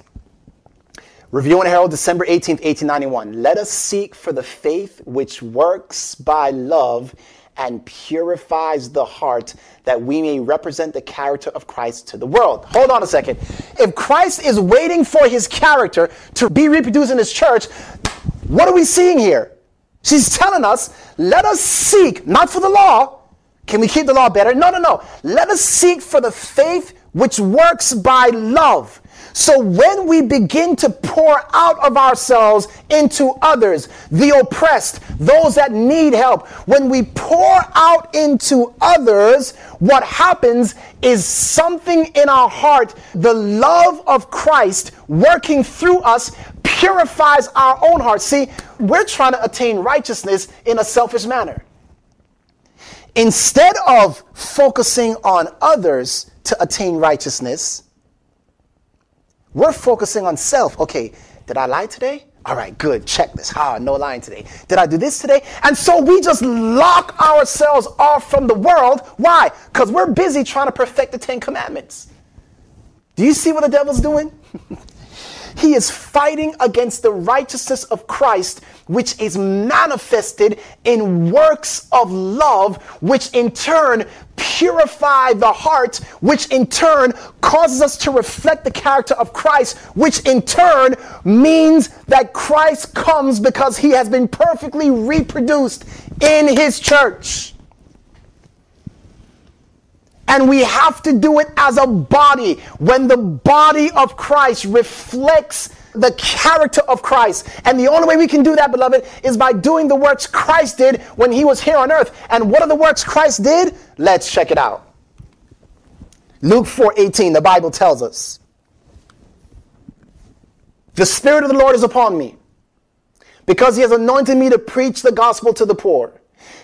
Review and Herald, December 18th, 1891. Let us seek for the faith which works by love and purifies the heart that we may represent the character of Christ to the world. Hold on a second. If Christ is waiting for his character to be reproduced in his church, what are we seeing here? She's telling us, let us seek, not for the law. Can we keep the law better? No, no, no. Let us seek for the faith which works by love. So when we begin to pour out of ourselves into others, the oppressed, those that need help, when we pour out into others, what happens is something in our heart, the love of Christ working through us purifies our own heart. See, we're trying to attain righteousness in a selfish manner. Instead of focusing on others, to attain righteousness, we're focusing on self. Okay, did I lie today? All right, good. Check this. Ah, no lying today. Did I do this today? And so we just lock ourselves off from the world. Why? Because we're busy trying to perfect the Ten Commandments. Do you see what the devil's doing? [laughs] he is fighting against the righteousness of Christ, which is manifested in works of love, which in turn purify the heart, which in turn causes us to reflect the character of Christ, which in turn means that Christ comes because he has been perfectly reproduced in his church. And we have to do it as a body. When the body of Christ reflects the character of Christ. And the only way we can do that, beloved, is by doing the works Christ did when he was here on earth. And what are the works Christ did? Let's check it out. Luke 4:18, the Bible tells us. The Spirit of the Lord is upon me, because he has anointed me to preach the gospel to the poor.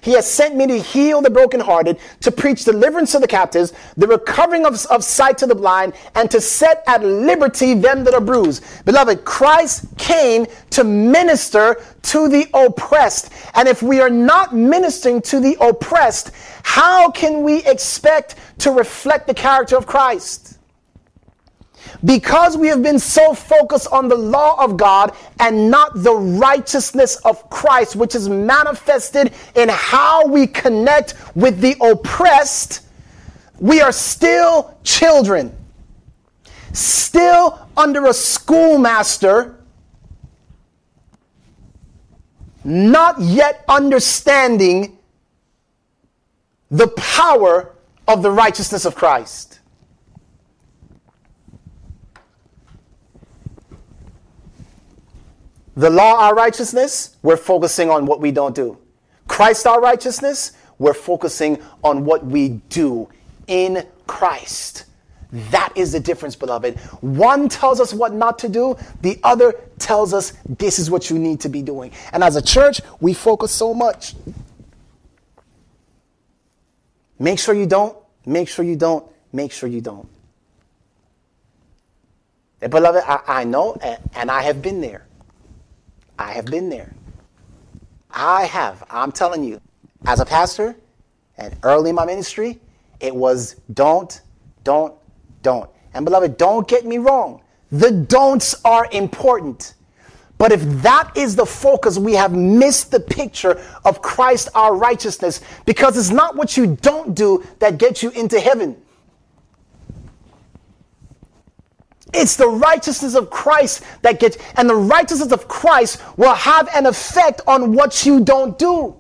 He has sent me to heal the brokenhearted, to preach deliverance to the captives, the recovering of, of sight to the blind, and to set at liberty them that are bruised. Beloved, Christ came to minister to the oppressed. And if we are not ministering to the oppressed, how can we expect to reflect the character of Christ? Because we have been so focused on the law of God and not the righteousness of Christ, which is manifested in how we connect with the oppressed, we are still children, still under a schoolmaster, not yet understanding the power of the righteousness of Christ. The law, our righteousness, we're focusing on what we don't do. Christ, our righteousness, we're focusing on what we do in Christ. That is the difference, beloved. One tells us what not to do, the other tells us this is what you need to be doing. And as a church, we focus so much. Make sure you don't, make sure you don't, make sure you don't. And beloved, I, I know, and, and I have been there. I have been there. I have. I'm telling you, as a pastor and early in my ministry, it was don't, don't, don't. And beloved, don't get me wrong. The don'ts are important. But if that is the focus, we have missed the picture of Christ our righteousness because it's not what you don't do that gets you into heaven. It's the righteousness of Christ that gets, and the righteousness of Christ will have an effect on what you don't do.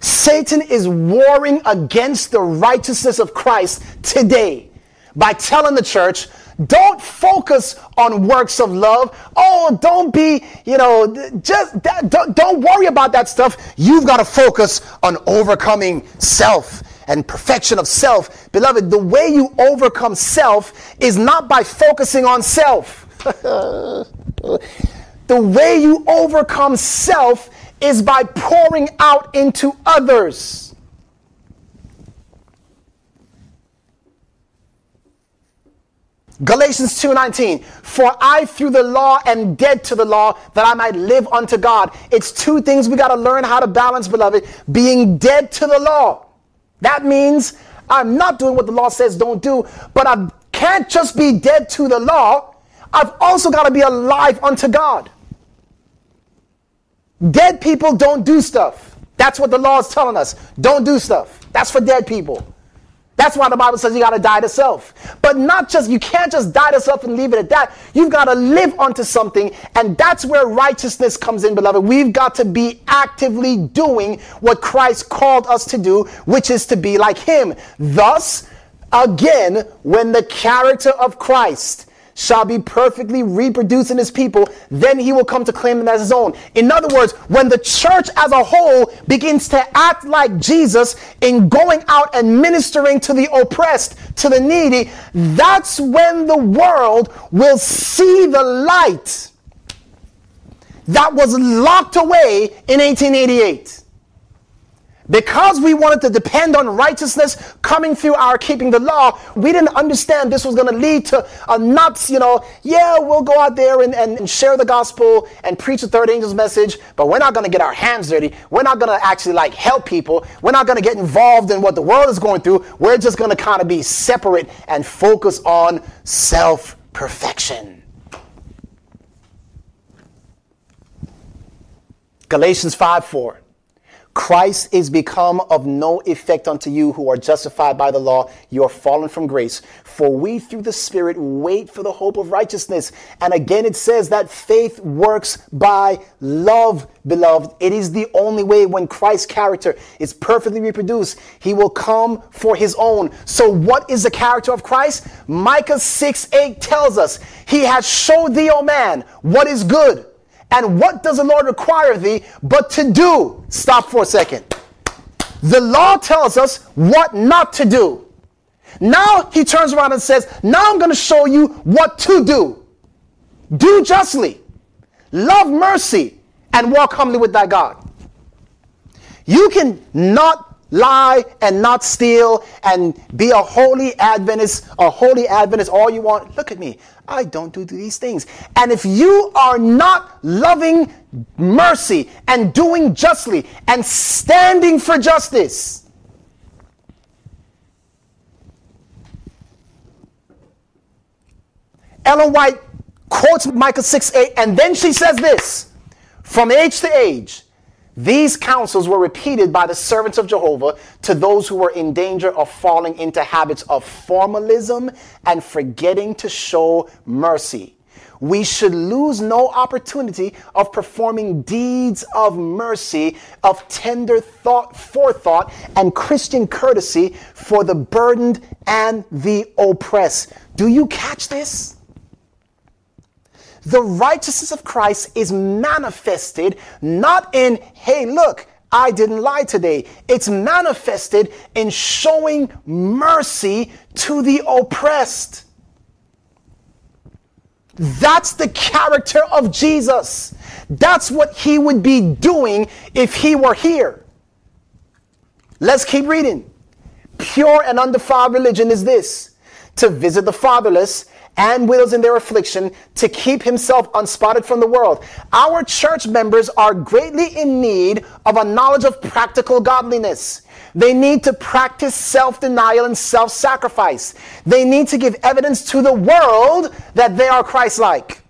Satan is warring against the righteousness of Christ today by telling the church, don't focus on works of love. Oh, don't be, you know, just don't, don't worry about that stuff. You've got to focus on overcoming self and perfection of self. Beloved, the way you overcome self is not by focusing on self. [laughs] the way you overcome self is by pouring out into others. Galatians 2:19 For I through the law am dead to the law that I might live unto God. It's two things we got to learn how to balance beloved, being dead to the law that means I'm not doing what the law says don't do, but I can't just be dead to the law. I've also got to be alive unto God. Dead people don't do stuff. That's what the law is telling us. Don't do stuff. That's for dead people. That's why the Bible says you got to die to self. But not just, you can't just die to self and leave it at that. You've got to live unto something. And that's where righteousness comes in, beloved. We've got to be actively doing what Christ called us to do, which is to be like Him. Thus, again, when the character of Christ shall be perfectly reproduced in his people, then he will come to claim them as his own. In other words, when the church as a whole begins to act like Jesus in going out and ministering to the oppressed, to the needy, that's when the world will see the light that was locked away in 1888. Because we wanted to depend on righteousness coming through our keeping the law, we didn't understand this was going to lead to a nuts, you know, yeah, we'll go out there and, and share the gospel and preach the third angel's message, but we're not going to get our hands dirty. We're not going to actually like help people. We're not going to get involved in what the world is going through. We're just going to kind of be separate and focus on self perfection. Galatians 5 4. Christ is become of no effect unto you who are justified by the law. You are fallen from grace. For we through the Spirit wait for the hope of righteousness. And again, it says that faith works by love, beloved. It is the only way when Christ's character is perfectly reproduced, he will come for his own. So, what is the character of Christ? Micah 6 8 tells us, He has showed thee, O man, what is good and what does the Lord require of thee but to do? Stop for a second. The law tells us what not to do. Now he turns around and says, Now I'm going to show you what to do. Do justly, love mercy, and walk humbly with thy God. You can not lie and not steal and be a holy Adventist, a holy Adventist all you want. Look at me. I don't do these things. And if you are not loving mercy and doing justly and standing for justice, Ellen White quotes Micah 6 8, and then she says this from age to age. These counsels were repeated by the servants of Jehovah to those who were in danger of falling into habits of formalism and forgetting to show mercy. We should lose no opportunity of performing deeds of mercy, of tender thought, forethought, and Christian courtesy for the burdened and the oppressed. Do you catch this? The righteousness of Christ is manifested not in, hey, look, I didn't lie today. It's manifested in showing mercy to the oppressed. That's the character of Jesus. That's what he would be doing if he were here. Let's keep reading. Pure and undefiled religion is this to visit the fatherless and widows in their affliction to keep himself unspotted from the world. Our church members are greatly in need of a knowledge of practical godliness. They need to practice self denial and self sacrifice. They need to give evidence to the world that they are Christ like.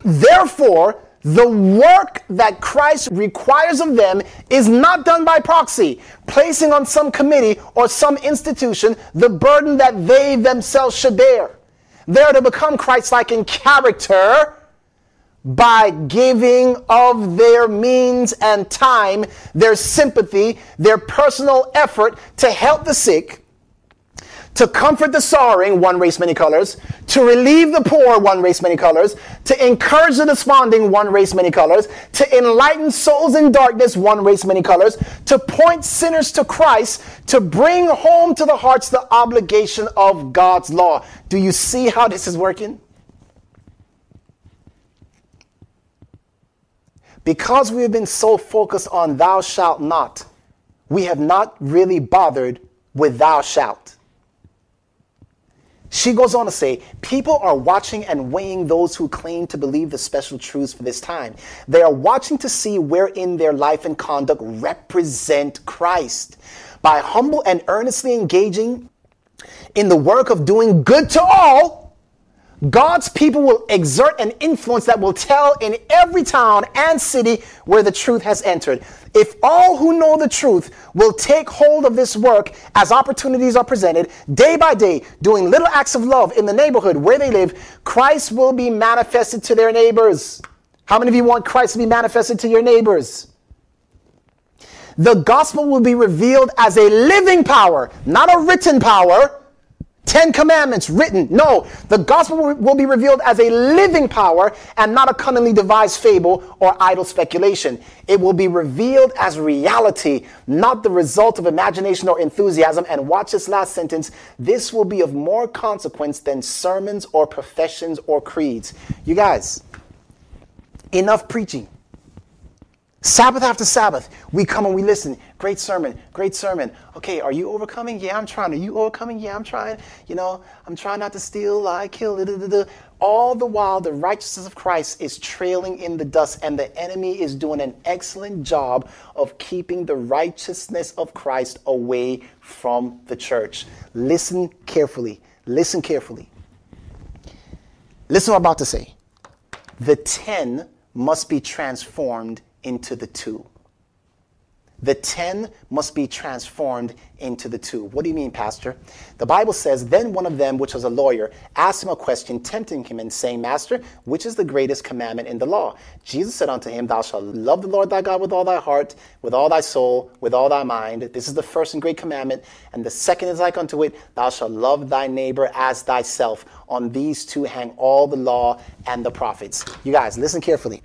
Therefore, the work that Christ requires of them is not done by proxy, placing on some committee or some institution the burden that they themselves should bear. They're to become Christ like in character by giving of their means and time, their sympathy, their personal effort to help the sick, to comfort the sorrowing, one race, many colors, to relieve the poor, one race, many colors, to encourage the desponding, one race, many colors, to enlighten souls in darkness, one race, many colors, to point sinners to Christ, to bring home to the hearts the obligation of God's law. Do you see how this is working? Because we have been so focused on thou shalt not, we have not really bothered with thou shalt. She goes on to say, people are watching and weighing those who claim to believe the special truths for this time. They are watching to see wherein their life and conduct represent Christ. By humble and earnestly engaging in the work of doing good to all, God's people will exert an influence that will tell in every town and city where the truth has entered. If all who know the truth will take hold of this work as opportunities are presented, day by day, doing little acts of love in the neighborhood where they live, Christ will be manifested to their neighbors. How many of you want Christ to be manifested to your neighbors? The gospel will be revealed as a living power, not a written power Ten Commandments written. No, the gospel will be revealed as a living power and not a cunningly devised fable or idle speculation. It will be revealed as reality, not the result of imagination or enthusiasm. And watch this last sentence this will be of more consequence than sermons or professions or creeds. You guys, enough preaching. Sabbath after Sabbath, we come and we listen. Great sermon, great sermon. Okay, are you overcoming? Yeah, I'm trying. Are you overcoming? Yeah, I'm trying. You know, I'm trying not to steal, lie, kill. Da, da, da. All the while, the righteousness of Christ is trailing in the dust, and the enemy is doing an excellent job of keeping the righteousness of Christ away from the church. Listen carefully. Listen carefully. Listen what I'm about to say. The 10 must be transformed into the two. The 10 must be transformed into the two. What do you mean, Pastor? The Bible says, Then one of them, which was a lawyer, asked him a question, tempting him, and saying, Master, which is the greatest commandment in the law? Jesus said unto him, Thou shalt love the Lord thy God with all thy heart, with all thy soul, with all thy mind. This is the first and great commandment. And the second is like unto it, Thou shalt love thy neighbor as thyself. On these two hang all the law and the prophets. You guys, listen carefully.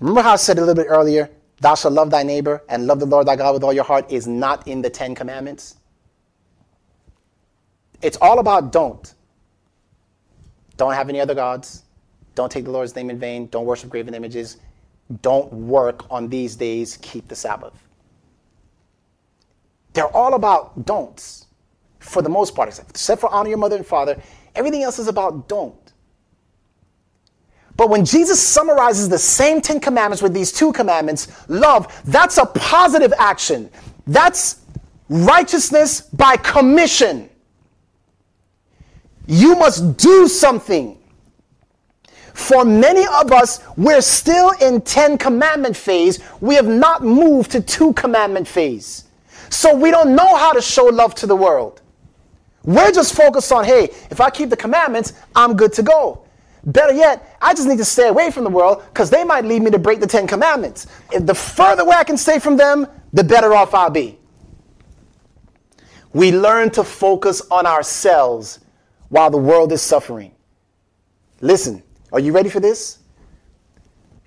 Remember how I said a little bit earlier, thou shalt love thy neighbor and love the Lord thy God with all your heart is not in the Ten Commandments? It's all about don't. Don't have any other gods. Don't take the Lord's name in vain. Don't worship graven images. Don't work on these days. Keep the Sabbath. They're all about don'ts for the most part, except for honor your mother and father. Everything else is about don't. But when Jesus summarizes the same Ten Commandments with these two commandments, love, that's a positive action. That's righteousness by commission. You must do something. For many of us, we're still in 10 commandment phase. We have not moved to two commandment phase. So we don't know how to show love to the world. We're just focused on, hey, if I keep the commandments, I'm good to go. Better yet, I just need to stay away from the world because they might lead me to break the Ten Commandments. If the further away I can stay from them, the better off I'll be. We learn to focus on ourselves while the world is suffering. Listen, are you ready for this?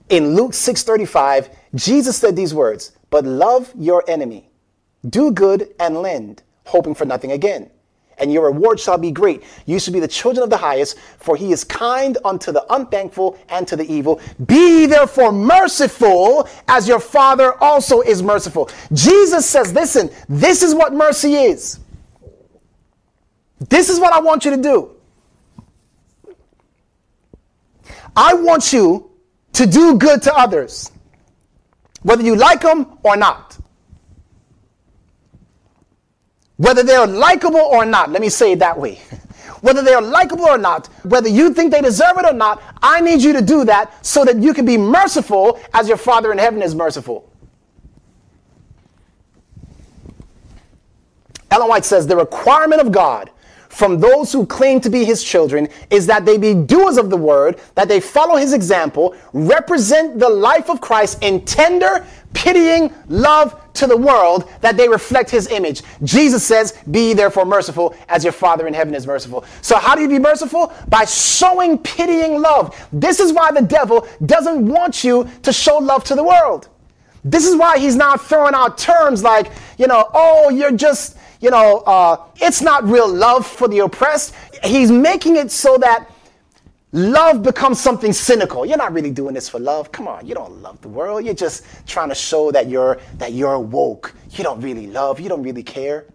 In Luke 6:35, Jesus said these words, "But love your enemy. Do good and lend, hoping for nothing again." And your reward shall be great. You shall be the children of the highest, for he is kind unto the unthankful and to the evil. Be therefore merciful, as your Father also is merciful. Jesus says, Listen, this is what mercy is. This is what I want you to do. I want you to do good to others, whether you like them or not whether they're likable or not. Let me say it that way. [laughs] whether they're likable or not, whether you think they deserve it or not, I need you to do that so that you can be merciful as your Father in heaven is merciful. Ellen White says the requirement of God from those who claim to be his children is that they be doers of the word, that they follow his example, represent the life of Christ in tender, pitying love to the world, that they reflect his image. Jesus says, Be therefore merciful as your Father in heaven is merciful. So, how do you be merciful? By showing pitying love. This is why the devil doesn't want you to show love to the world. This is why he's now throwing out terms like, you know, oh, you're just you know, uh, it's not real love for the oppressed. He's making it so that love becomes something cynical. You're not really doing this for love. Come on, you don't love the world. You're just trying to show that you're that you're woke. You don't really love. You don't really care.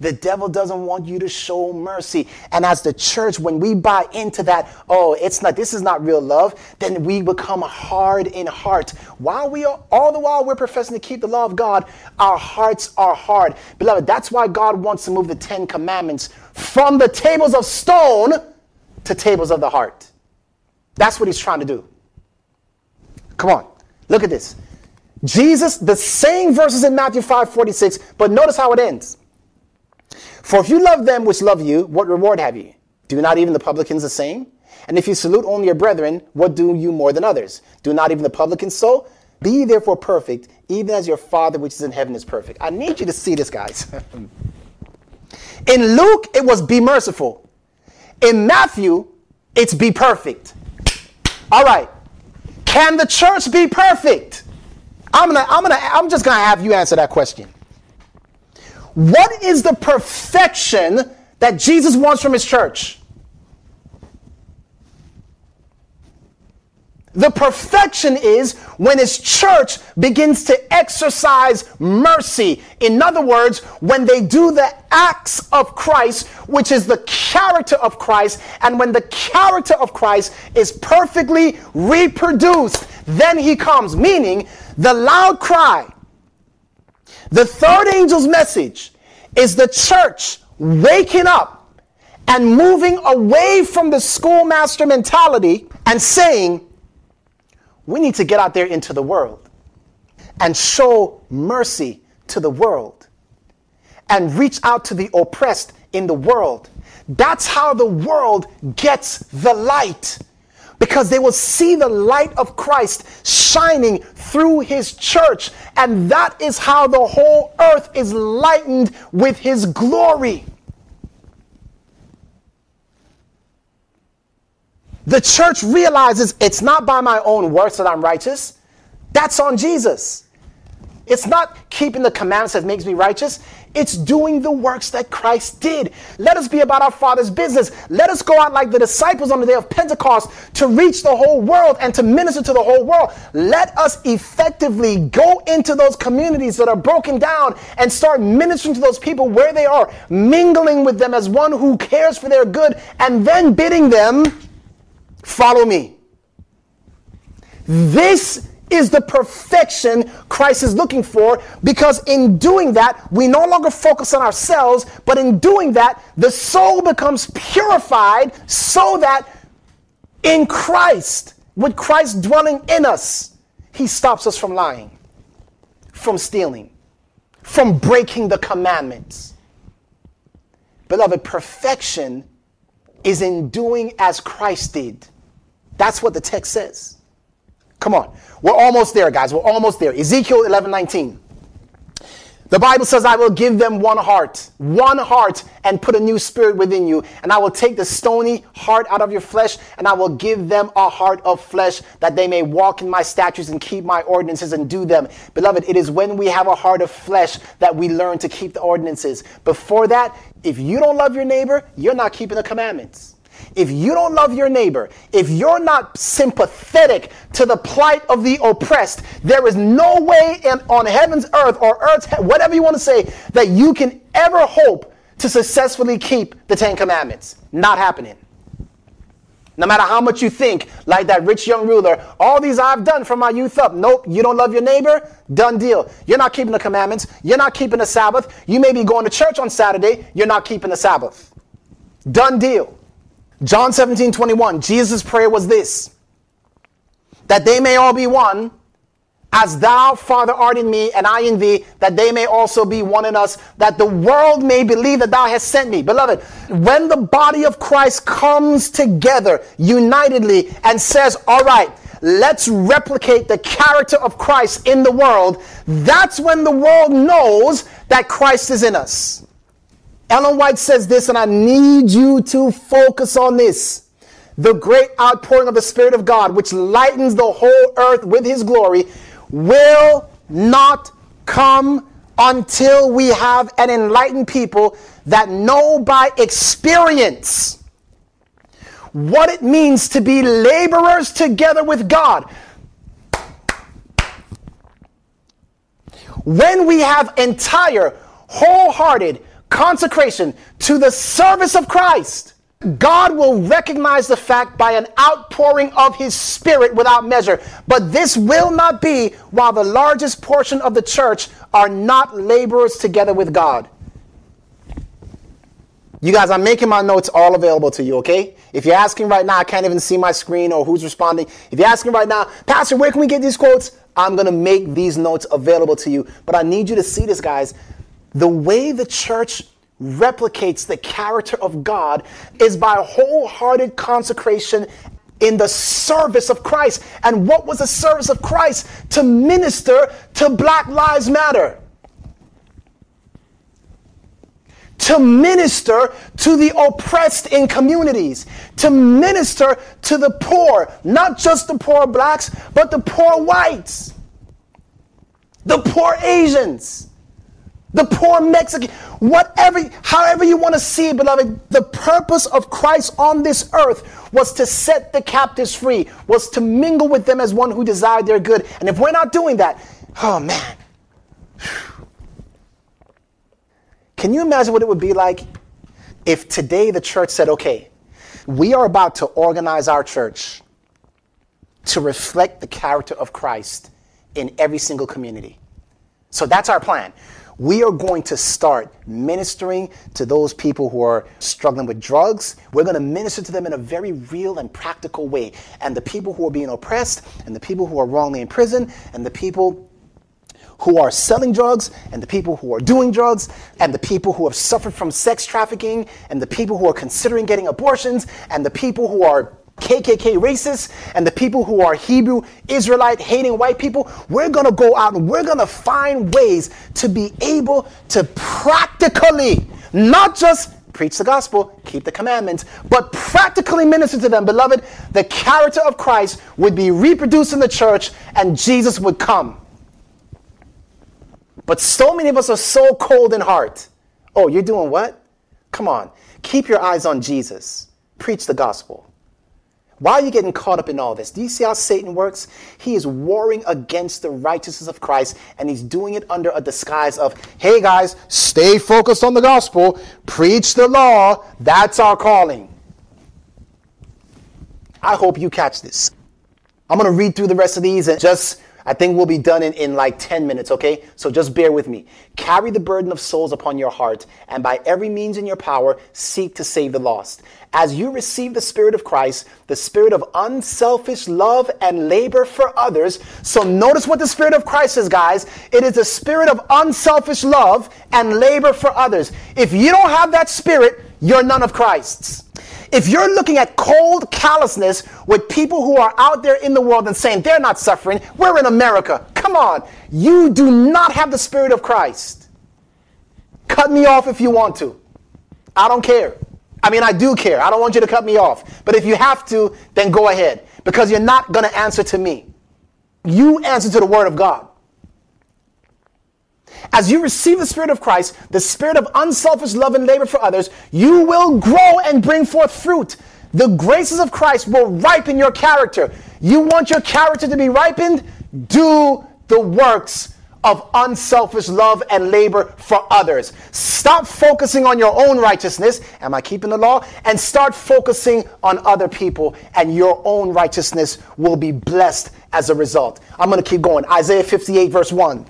The devil doesn't want you to show mercy. And as the church, when we buy into that, oh, it's not, this is not real love, then we become hard in heart. While we are, all the while we're professing to keep the law of God, our hearts are hard. Beloved, that's why God wants to move the Ten Commandments from the tables of stone to tables of the heart. That's what he's trying to do. Come on, look at this. Jesus, the same verses in Matthew 5 46, but notice how it ends. For if you love them which love you, what reward have you? Do not even the publicans the same? And if you salute only your brethren, what do you more than others? Do not even the publicans so? Be therefore perfect, even as your Father which is in heaven is perfect. I need you to see this, guys. [laughs] in Luke, it was be merciful. In Matthew, it's be perfect. All right. Can the church be perfect? I'm gonna, I'm gonna, I'm just gonna have you answer that question. What is the perfection that Jesus wants from his church? The perfection is when his church begins to exercise mercy. In other words, when they do the acts of Christ, which is the character of Christ, and when the character of Christ is perfectly reproduced, then he comes. Meaning, the loud cry, the third angel's message is the church waking up and moving away from the schoolmaster mentality and saying, we need to get out there into the world and show mercy to the world and reach out to the oppressed in the world. That's how the world gets the light because they will see the light of Christ shining through his church. And that is how the whole earth is lightened with his glory. The church realizes it's not by my own works that I'm righteous. That's on Jesus. It's not keeping the commandments that makes me righteous. It's doing the works that Christ did. Let us be about our Father's business. Let us go out like the disciples on the day of Pentecost to reach the whole world and to minister to the whole world. Let us effectively go into those communities that are broken down and start ministering to those people where they are, mingling with them as one who cares for their good, and then bidding them Follow me. This is the perfection Christ is looking for because in doing that, we no longer focus on ourselves, but in doing that, the soul becomes purified so that in Christ, with Christ dwelling in us, he stops us from lying, from stealing, from breaking the commandments. Beloved, perfection is in doing as Christ did. That's what the text says. Come on. We're almost there, guys. We're almost there. Ezekiel 11 19. The Bible says, I will give them one heart, one heart, and put a new spirit within you. And I will take the stony heart out of your flesh, and I will give them a heart of flesh, that they may walk in my statutes and keep my ordinances and do them. Beloved, it is when we have a heart of flesh that we learn to keep the ordinances. Before that, if you don't love your neighbor, you're not keeping the commandments. If you don't love your neighbor, if you're not sympathetic to the plight of the oppressed, there is no way in, on heaven's earth or earth's, whatever you want to say, that you can ever hope to successfully keep the Ten Commandments. Not happening. No matter how much you think, like that rich young ruler, all these I've done from my youth up. Nope, you don't love your neighbor? Done deal. You're not keeping the commandments. You're not keeping the Sabbath. You may be going to church on Saturday. You're not keeping the Sabbath. Done deal. John 17, 21, Jesus' prayer was this that they may all be one, as thou, Father, art in me, and I in thee, that they may also be one in us, that the world may believe that thou hast sent me. Beloved, when the body of Christ comes together unitedly and says, All right, let's replicate the character of Christ in the world, that's when the world knows that Christ is in us. Ellen White says this, and I need you to focus on this. The great outpouring of the Spirit of God, which lightens the whole earth with His glory, will not come until we have an enlightened people that know by experience what it means to be laborers together with God. When we have entire, wholehearted, consecration to the service of Christ, God will recognize the fact by an outpouring of his spirit without measure. But this will not be while the largest portion of the church are not laborers together with God. You guys, I'm making my notes all available to you, okay? If you're asking right now, I can't even see my screen or who's responding. If you're asking right now, Pastor, where can we get these quotes? I'm going to make these notes available to you. But I need you to see this, guys the way the church replicates the character of God is by wholehearted consecration in the service of Christ. And what was the service of Christ? To minister to Black Lives Matter. To minister to the oppressed in communities, to minister to the poor, not just the poor blacks, but the poor whites, the poor Asians, the poor Mexican. Whatever, however you want to see beloved, the purpose of Christ on this earth was to set the captives free, was to mingle with them as one who desired their good. And if we're not doing that, oh man. Can you imagine what it would be like if today the church said, okay, we are about to organize our church to reflect the character of Christ in every single community? So that's our plan. We are going to start ministering to those people who are struggling with drugs. We're going to minister to them in a very real and practical way. And the people who are being oppressed, and the people who are wrongly in prison, and the people who are selling drugs, and the people who are doing drugs, and the people who have suffered from sex trafficking, and the people who are considering getting abortions, and the people who are KKK racists and the people who are Hebrew Israelite hating white people, we're going to go out and we're going to find ways to be able to practically, not just preach the gospel, keep the commandments, but practically minister to them. Beloved, the character of Christ would be reproduced in the church and Jesus would come. But so many of us are so cold in heart. Oh, you're doing what? Come on. Keep your eyes on Jesus. Preach the gospel. Why are you getting caught up in all this? Do you see how Satan works? He is warring against the righteousness of Christ, and he's doing it under a disguise of, hey guys, stay focused on the gospel, preach the law, that's our calling. I hope you catch this. I'm going to read through the rest of these and just I think we'll be done in, in like 10 minutes, okay? So just bear with me. Carry the burden of souls upon your heart, and by every means in your power, seek to save the lost. As you receive the Spirit of Christ, the Spirit of unselfish love and labor for others. So notice what the Spirit of Christ is, guys. It is a spirit of unselfish love and labor for others. If you don't have that spirit, you're none of Christ's. If you're looking at cold callousness with people who are out there in the world and saying they're not suffering, we're in America. Come on. You do not have the Spirit of Christ. Cut me off if you want to. I don't care. I mean, I do care. I don't want you to cut me off. But if you have to, then go ahead because you're not going to answer to me. You answer to the Word of God. As you receive the Spirit of Christ, the Spirit of unselfish love and labor for others, you will grow and bring forth fruit. The graces of Christ will ripen your character. You want your character to be ripened? Do the works of unselfish love and labor for others. Stop focusing on your own righteousness. Am I keeping the law? And start focusing on other people, and your own righteousness will be blessed as a result. I'm going to keep going. Isaiah 58, verse 1.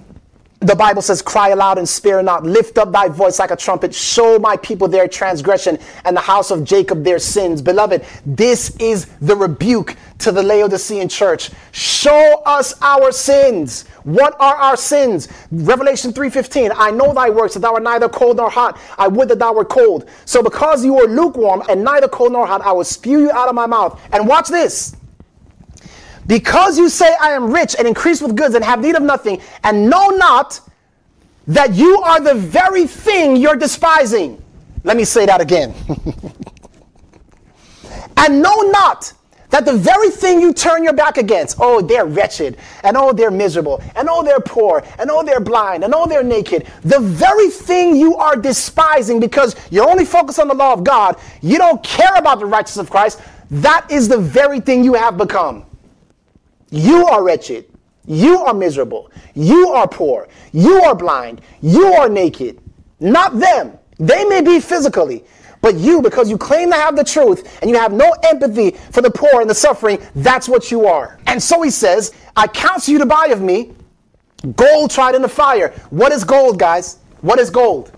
The Bible says, Cry aloud and spare not, lift up thy voice like a trumpet, show my people their transgression and the house of Jacob their sins. Beloved, this is the rebuke to the Laodicean church. Show us our sins. What are our sins? Revelation 3:15. I know thy works, that thou art neither cold nor hot. I would that thou wert cold. So because you are lukewarm and neither cold nor hot, I will spew you out of my mouth. And watch this. Because you say, I am rich and increase with goods and have need of nothing, and know not that you are the very thing you're despising. Let me say that again. [laughs] and know not that the very thing you turn your back against, oh, they're wretched, and oh, they're miserable, and oh, they're poor, and oh, they're blind, and oh, they're naked. The very thing you are despising because you're only focused on the law of God, you don't care about the righteousness of Christ, that is the very thing you have become. You are wretched. You are miserable. You are poor. You are blind. You are naked. Not them. They may be physically, but you, because you claim to have the truth and you have no empathy for the poor and the suffering, that's what you are. And so he says, I counsel you to buy of me gold tried in the fire. What is gold, guys? What is gold?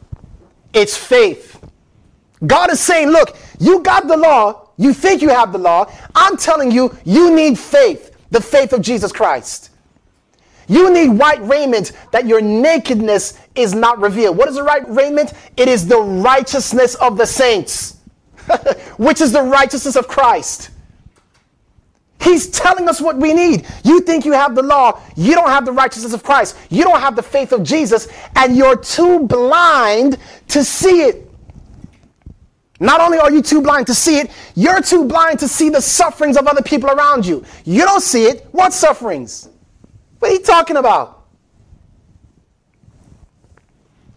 It's faith. God is saying, look, you got the law. You think you have the law. I'm telling you, you need faith the faith of Jesus Christ. You need white raiment that your nakedness is not revealed. What is the right raiment? It is the righteousness of the saints, [laughs] which is the righteousness of Christ. He's telling us what we need. You think you have the law, you don't have the righteousness of Christ, you don't have the faith of Jesus, and you're too blind to see it. Not only are you too blind to see it, you're too blind to see the sufferings of other people around you. You don't see it. What sufferings? What are you talking about?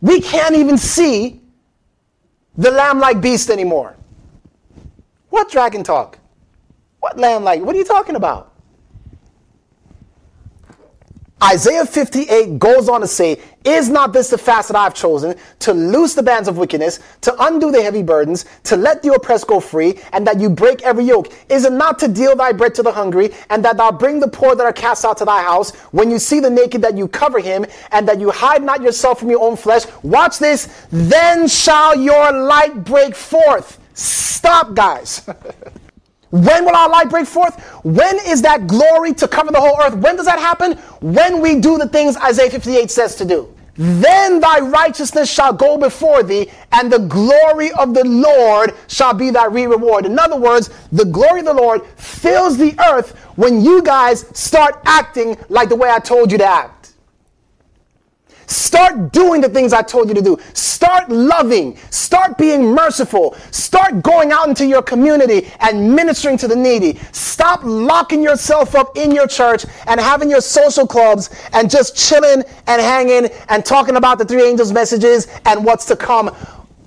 We can't even see the lamb like beast anymore. What dragon talk? What lamb like? What are you talking about? Isaiah 58 goes on to say, Is not this the fast that I've chosen to loose the bands of wickedness, to undo the heavy burdens, to let the oppressed go free, and that you break every yoke? Is it not to deal thy bread to the hungry, and that thou bring the poor that are cast out to thy house? When you see the naked, that you cover him, and that you hide not yourself from your own flesh? Watch this. Then shall your light break forth. Stop, guys. [laughs] When will our light break forth? When is that glory to cover the whole earth? When does that happen? When we do the things Isaiah 58 says to do. Then thy righteousness shall go before thee, and the glory of the Lord shall be thy reward. In other words, the glory of the Lord fills the earth when you guys start acting like the way I told you to act. Start doing the things I told you to do. Start loving. Start being merciful. Start going out into your community and ministering to the needy. Stop locking yourself up in your church and having your social clubs and just chilling and hanging and talking about the three angels' messages and what's to come.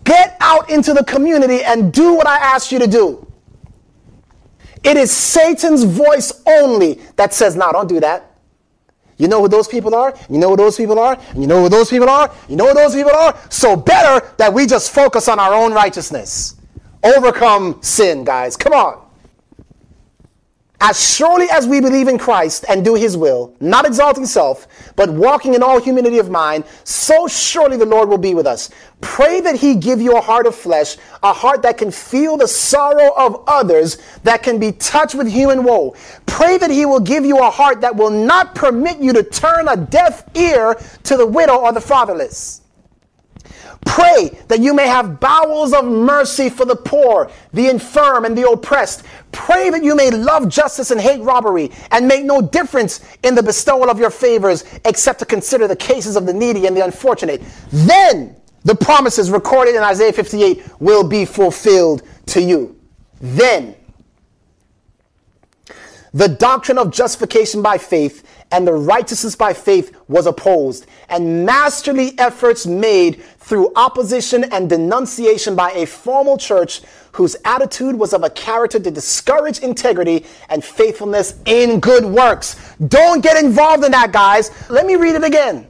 Get out into the community and do what I asked you to do. It is Satan's voice only that says, no, don't do that. You know who those people are? You know who those people are? You know who those people are? You know who those people are? So better that we just focus on our own righteousness. Overcome sin, guys. Come on. As surely as we believe in Christ and do his will, not exalting self, but walking in all humility of mind, so surely the Lord will be with us. Pray that he give you a heart of flesh, a heart that can feel the sorrow of others, that can be touched with human woe. Pray that he will give you a heart that will not permit you to turn a deaf ear to the widow or the fatherless. Pray that you may have bowels of mercy for the poor, the infirm, and the oppressed. Pray that you may love justice and hate robbery, and make no difference in the bestowal of your favors, except to consider the cases of the needy and the unfortunate. Then the promises recorded in Isaiah 58 will be fulfilled to you. Then the doctrine of justification by faith and the righteousness by faith was opposed, and masterly efforts made through opposition and denunciation by a formal church whose attitude was of a character to discourage integrity and faithfulness in good works. Don't get involved in that, guys. Let me read it again.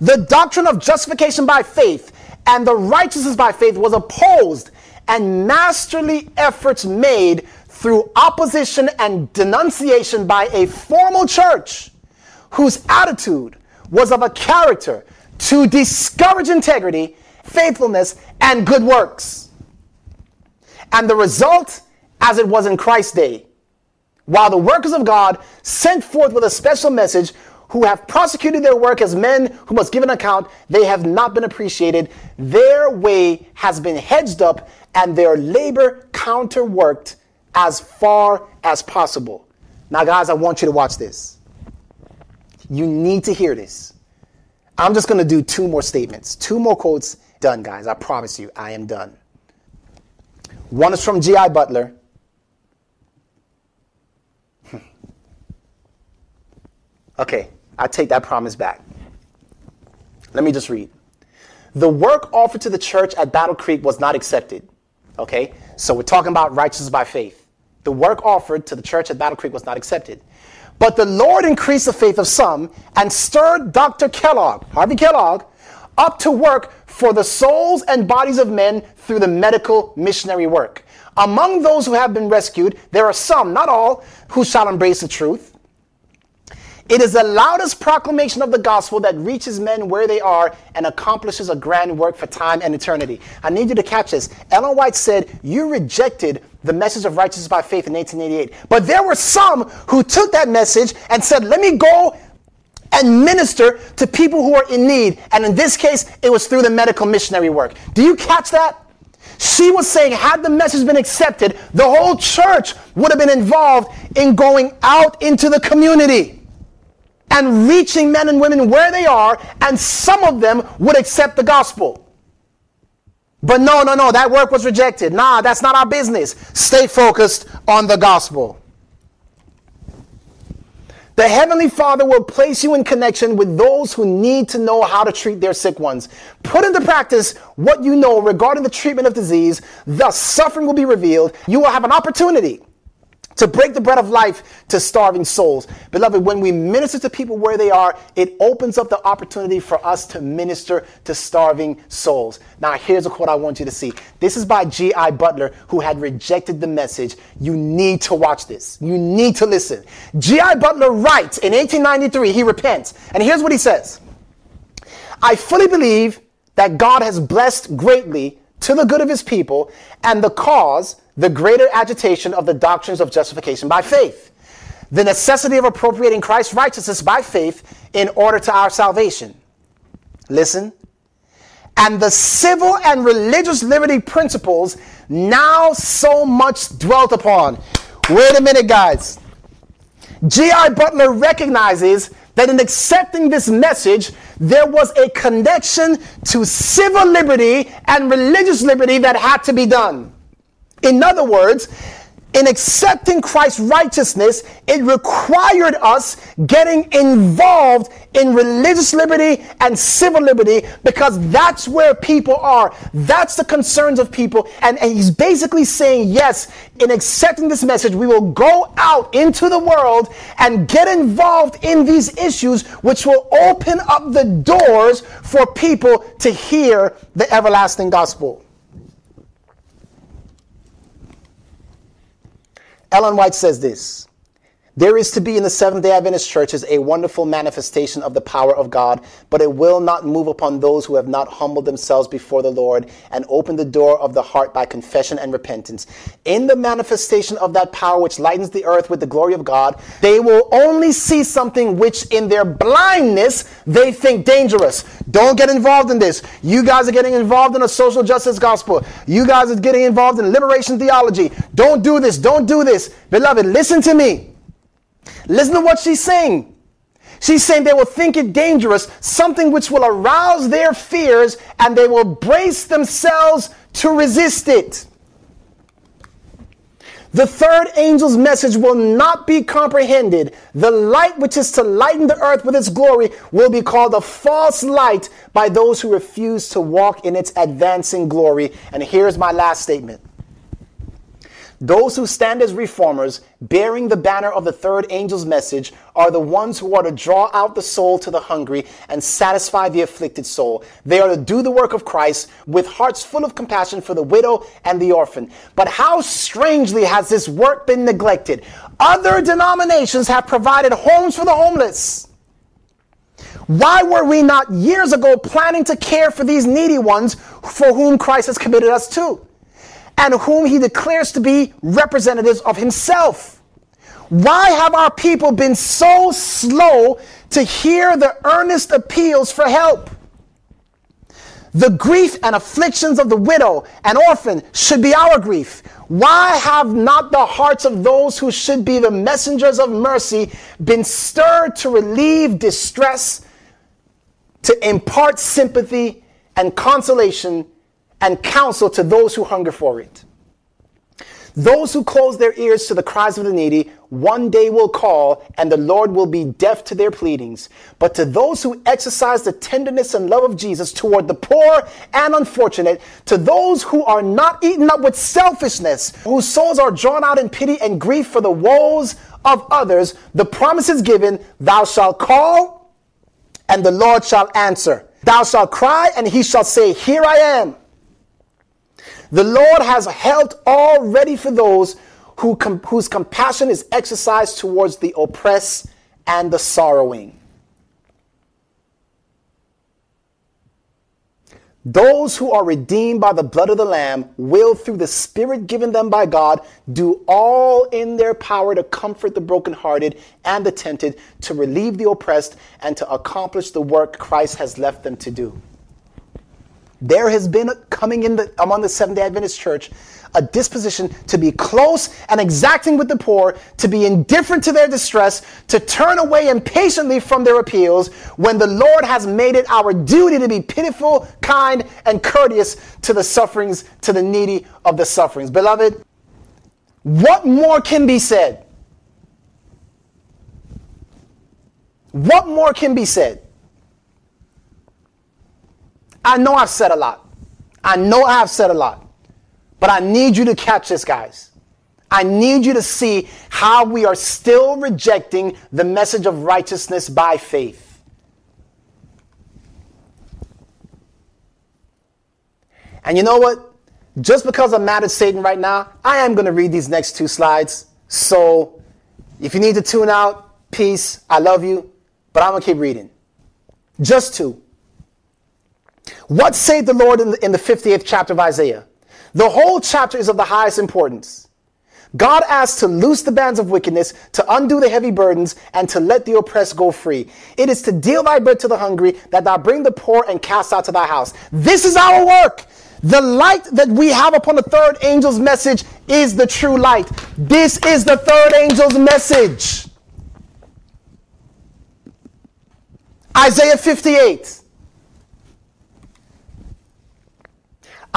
The doctrine of justification by faith and the righteousness by faith was opposed, and masterly efforts made through opposition and denunciation by a formal church whose attitude was of a character to discourage integrity, faithfulness, and good works. And the result, as it was in Christ's day, while the workers of God sent forth with a special message, who have prosecuted their work as men who must give an account, they have not been appreciated. Their way has been hedged up and their labor counterworked as far as possible. Now, guys, I want you to watch this. You need to hear this. I'm just going to do two more statements, two more quotes. Done, guys. I promise you, I am done. One is from G.I. Butler. [laughs] okay, I take that promise back. Let me just read. The work offered to the church at Battle Creek was not accepted. Okay, so we're talking about righteousness by faith the work offered to the church at Battle Creek was not accepted. But the Lord increased the faith of some and stirred Dr. Kellogg, Harvey Kellogg, up to work for the souls and bodies of men through the medical missionary work. Among those who have been rescued, there are some, not all, who shall embrace the truth. It is the loudest proclamation of the gospel that reaches men where they are and accomplishes a grand work for time and eternity. I need you to catch this. Ellen White said, You rejected the message of righteousness by faith in 1888. But there were some who took that message and said, Let me go and minister to people who are in need. And in this case, it was through the medical missionary work. Do you catch that? She was saying, had the message been accepted, the whole church would have been involved in going out into the community and reaching men and women where they are, and some of them would accept the gospel. But no, no, no, that work was rejected. Nah, that's not our business. Stay focused on the gospel. The Heavenly Father will place you in connection with those who need to know how to treat their sick ones. Put into practice what you know regarding the treatment of disease, thus, suffering will be revealed. You will have an opportunity to break the bread of life to starving souls. Beloved, when we minister to people where they are, it opens up the opportunity for us to minister to starving souls. Now, here's a quote I want you to see. This is by G.I. Butler, who had rejected the message. You need to watch this. You need to listen. G.I. Butler writes in 1893, he repents. And here's what he says I fully believe that God has blessed greatly to the good of his people and the cause the greater agitation of the doctrines of justification by faith, the necessity of appropriating Christ's righteousness by faith in order to our salvation. Listen. And the civil and religious liberty principles now so much dwelt upon. Wait a minute, guys. G.I. Butler recognizes that in accepting this message, there was a connection to civil liberty and religious liberty that had to be done. In other words, in accepting Christ's righteousness, it required us getting involved in religious liberty and civil liberty because that's where people are. That's the concerns of people. And, and he's basically saying, yes, in accepting this message, we will go out into the world and get involved in these issues, which will open up the doors for people to hear the everlasting gospel. Ellen White says this There is to be in the Seventh day Adventist churches a wonderful manifestation of the power of God, but it will not move upon those who have not humbled themselves before the Lord and opened the door of the heart by confession and repentance. In the manifestation of that power which lightens the earth with the glory of God, they will only see something which in their blindness they think dangerous. Don't get involved in this. You guys are getting involved in a social justice gospel. You guys are getting involved in liberation theology. Don't do this. Don't do this. Beloved, listen to me. Listen to what she's saying. She's saying they will think it dangerous, something which will arouse their fears, and they will brace themselves to resist it. The third angel's message will not be comprehended. The light which is to lighten the earth with its glory will be called a false light by those who refuse to walk in its advancing glory. And here's my last statement. Those who stand as reformers, bearing the banner of the third angel's message, are the ones who are to draw out the soul to the hungry and satisfy the afflicted soul. They are to do the work of Christ with hearts full of compassion for the widow and the orphan. But how strangely has this work been neglected? Other denominations have provided homes for the homeless. Why were we not years ago planning to care for these needy ones for whom Christ has committed us to? And whom he declares to be representatives of himself. Why have our people been so slow to hear the earnest appeals for help? The grief and afflictions of the widow and orphan should be our grief. Why have not the hearts of those who should be the messengers of mercy been stirred to relieve distress, to impart sympathy and consolation and counsel to those who hunger for it. Those who close their ears to the cries of the needy, one day will call, and the Lord will be deaf to their pleadings. But to those who exercise the tenderness and love of Jesus toward the poor and unfortunate, to those who are not eaten up with selfishness, whose souls are drawn out in pity and grief for the woes of others, the promise is given, Thou shalt call, and the Lord shall answer. Thou shalt cry, and he shall say, Here I am. The Lord has helped all ready for those who com- whose compassion is exercised towards the oppressed and the sorrowing. Those who are redeemed by the blood of the Lamb will, through the Spirit given them by God, do all in their power to comfort the brokenhearted and the tempted, to relieve the oppressed, and to accomplish the work Christ has left them to do. There has been coming in the, among the Seventh day Adventist church a disposition to be close and exacting with the poor, to be indifferent to their distress, to turn away impatiently from their appeals, when the Lord has made it our duty to be pitiful, kind, and courteous to the sufferings, to the needy of the sufferings. Beloved, what more can be said? What more can be said? I know I've said a lot. I know I have said a lot. But I need you to catch this, guys. I need you to see how we are still rejecting the message of righteousness by faith. And you know what? Just because I'm mad at Satan right now, I am going to read these next two slides. So if you need to tune out, peace. I love you. But I'm going to keep reading. Just two. What said the Lord in the, in the 58th chapter of Isaiah? The whole chapter is of the highest importance. God asks to loose the bands of wickedness, to undo the heavy burdens, and to let the oppressed go free. It is to deal thy bread to the hungry, that thou bring the poor and cast out to thy house. This is our work. The light that we have upon the third angel's message is the true light. This is the third angel's message. Isaiah 58.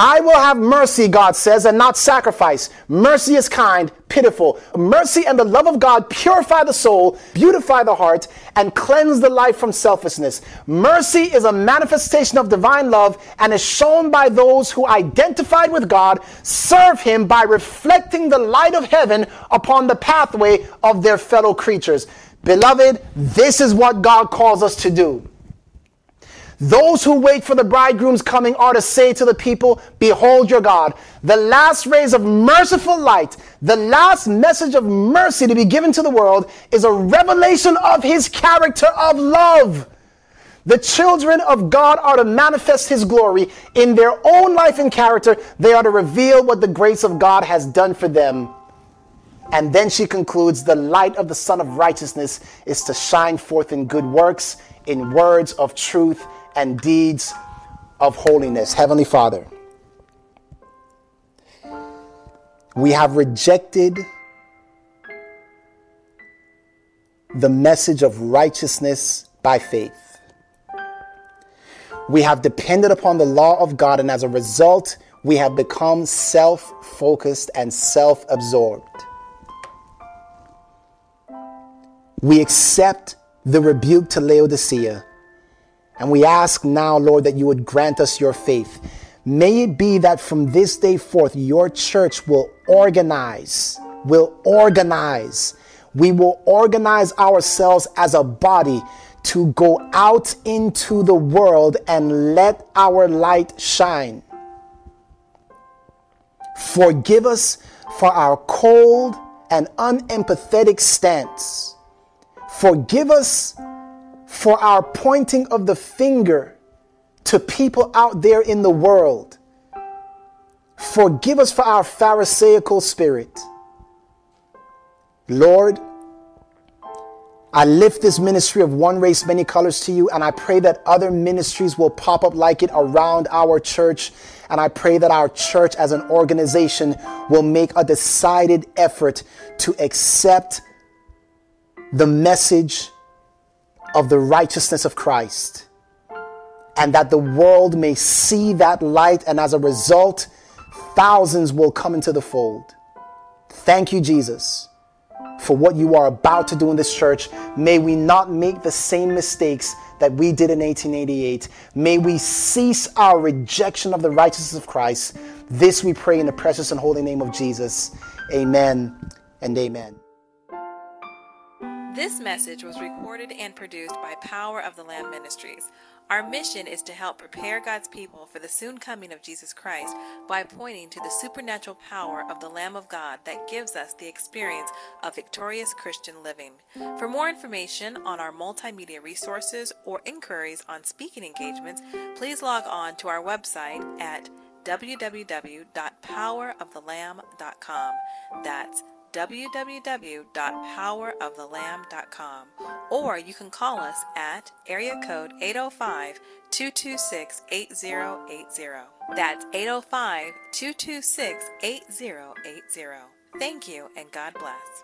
I will have mercy, God says, and not sacrifice. Mercy is kind, pitiful. Mercy and the love of God purify the soul, beautify the heart, and cleanse the life from selfishness. Mercy is a manifestation of divine love and is shown by those who identified with God, serve Him by reflecting the light of heaven upon the pathway of their fellow creatures. Beloved, this is what God calls us to do. Those who wait for the bridegroom's coming are to say to the people, Behold your God. The last rays of merciful light, the last message of mercy to be given to the world is a revelation of his character of love. The children of God are to manifest his glory in their own life and character. They are to reveal what the grace of God has done for them. And then she concludes the light of the Sun of Righteousness is to shine forth in good works, in words of truth and deeds of holiness. Heavenly Father, we have rejected the message of righteousness by faith. We have depended upon the law of God, and as a result, we have become self focused and self absorbed. We accept the rebuke to Laodicea and we ask now, Lord, that you would grant us your faith. May it be that from this day forth, your church will organize, will organize. We will organize ourselves as a body to go out into the world and let our light shine. Forgive us for our cold and unempathetic stance. Forgive us for our pointing of the finger to people out there in the world. Forgive us for our Pharisaical spirit. Lord, I lift this ministry of one race, many colors to you, and I pray that other ministries will pop up like it around our church. And I pray that our church as an organization will make a decided effort to accept the message of the righteousness of Christ, and that the world may see that light, and as a result, thousands will come into the fold. Thank you, Jesus, for what you are about to do in this church. May we not make the same mistakes that we did in 1888. May we cease our rejection of the righteousness of Christ. This we pray in the precious and holy name of Jesus. Amen and amen. This message was recorded and produced by Power of the Lamb Ministries. Our mission is to help prepare God's people for the soon coming of Jesus Christ by pointing to the supernatural power of the Lamb of God that gives us the experience of victorious Christian living. For more information on our multimedia resources or inquiries on speaking engagements, please log on to our website at www.powerofthelamb.com. That's www.powerofthelamb.com or you can call us at area code 805 226 8080. That's 805 226 8080. Thank you and God bless.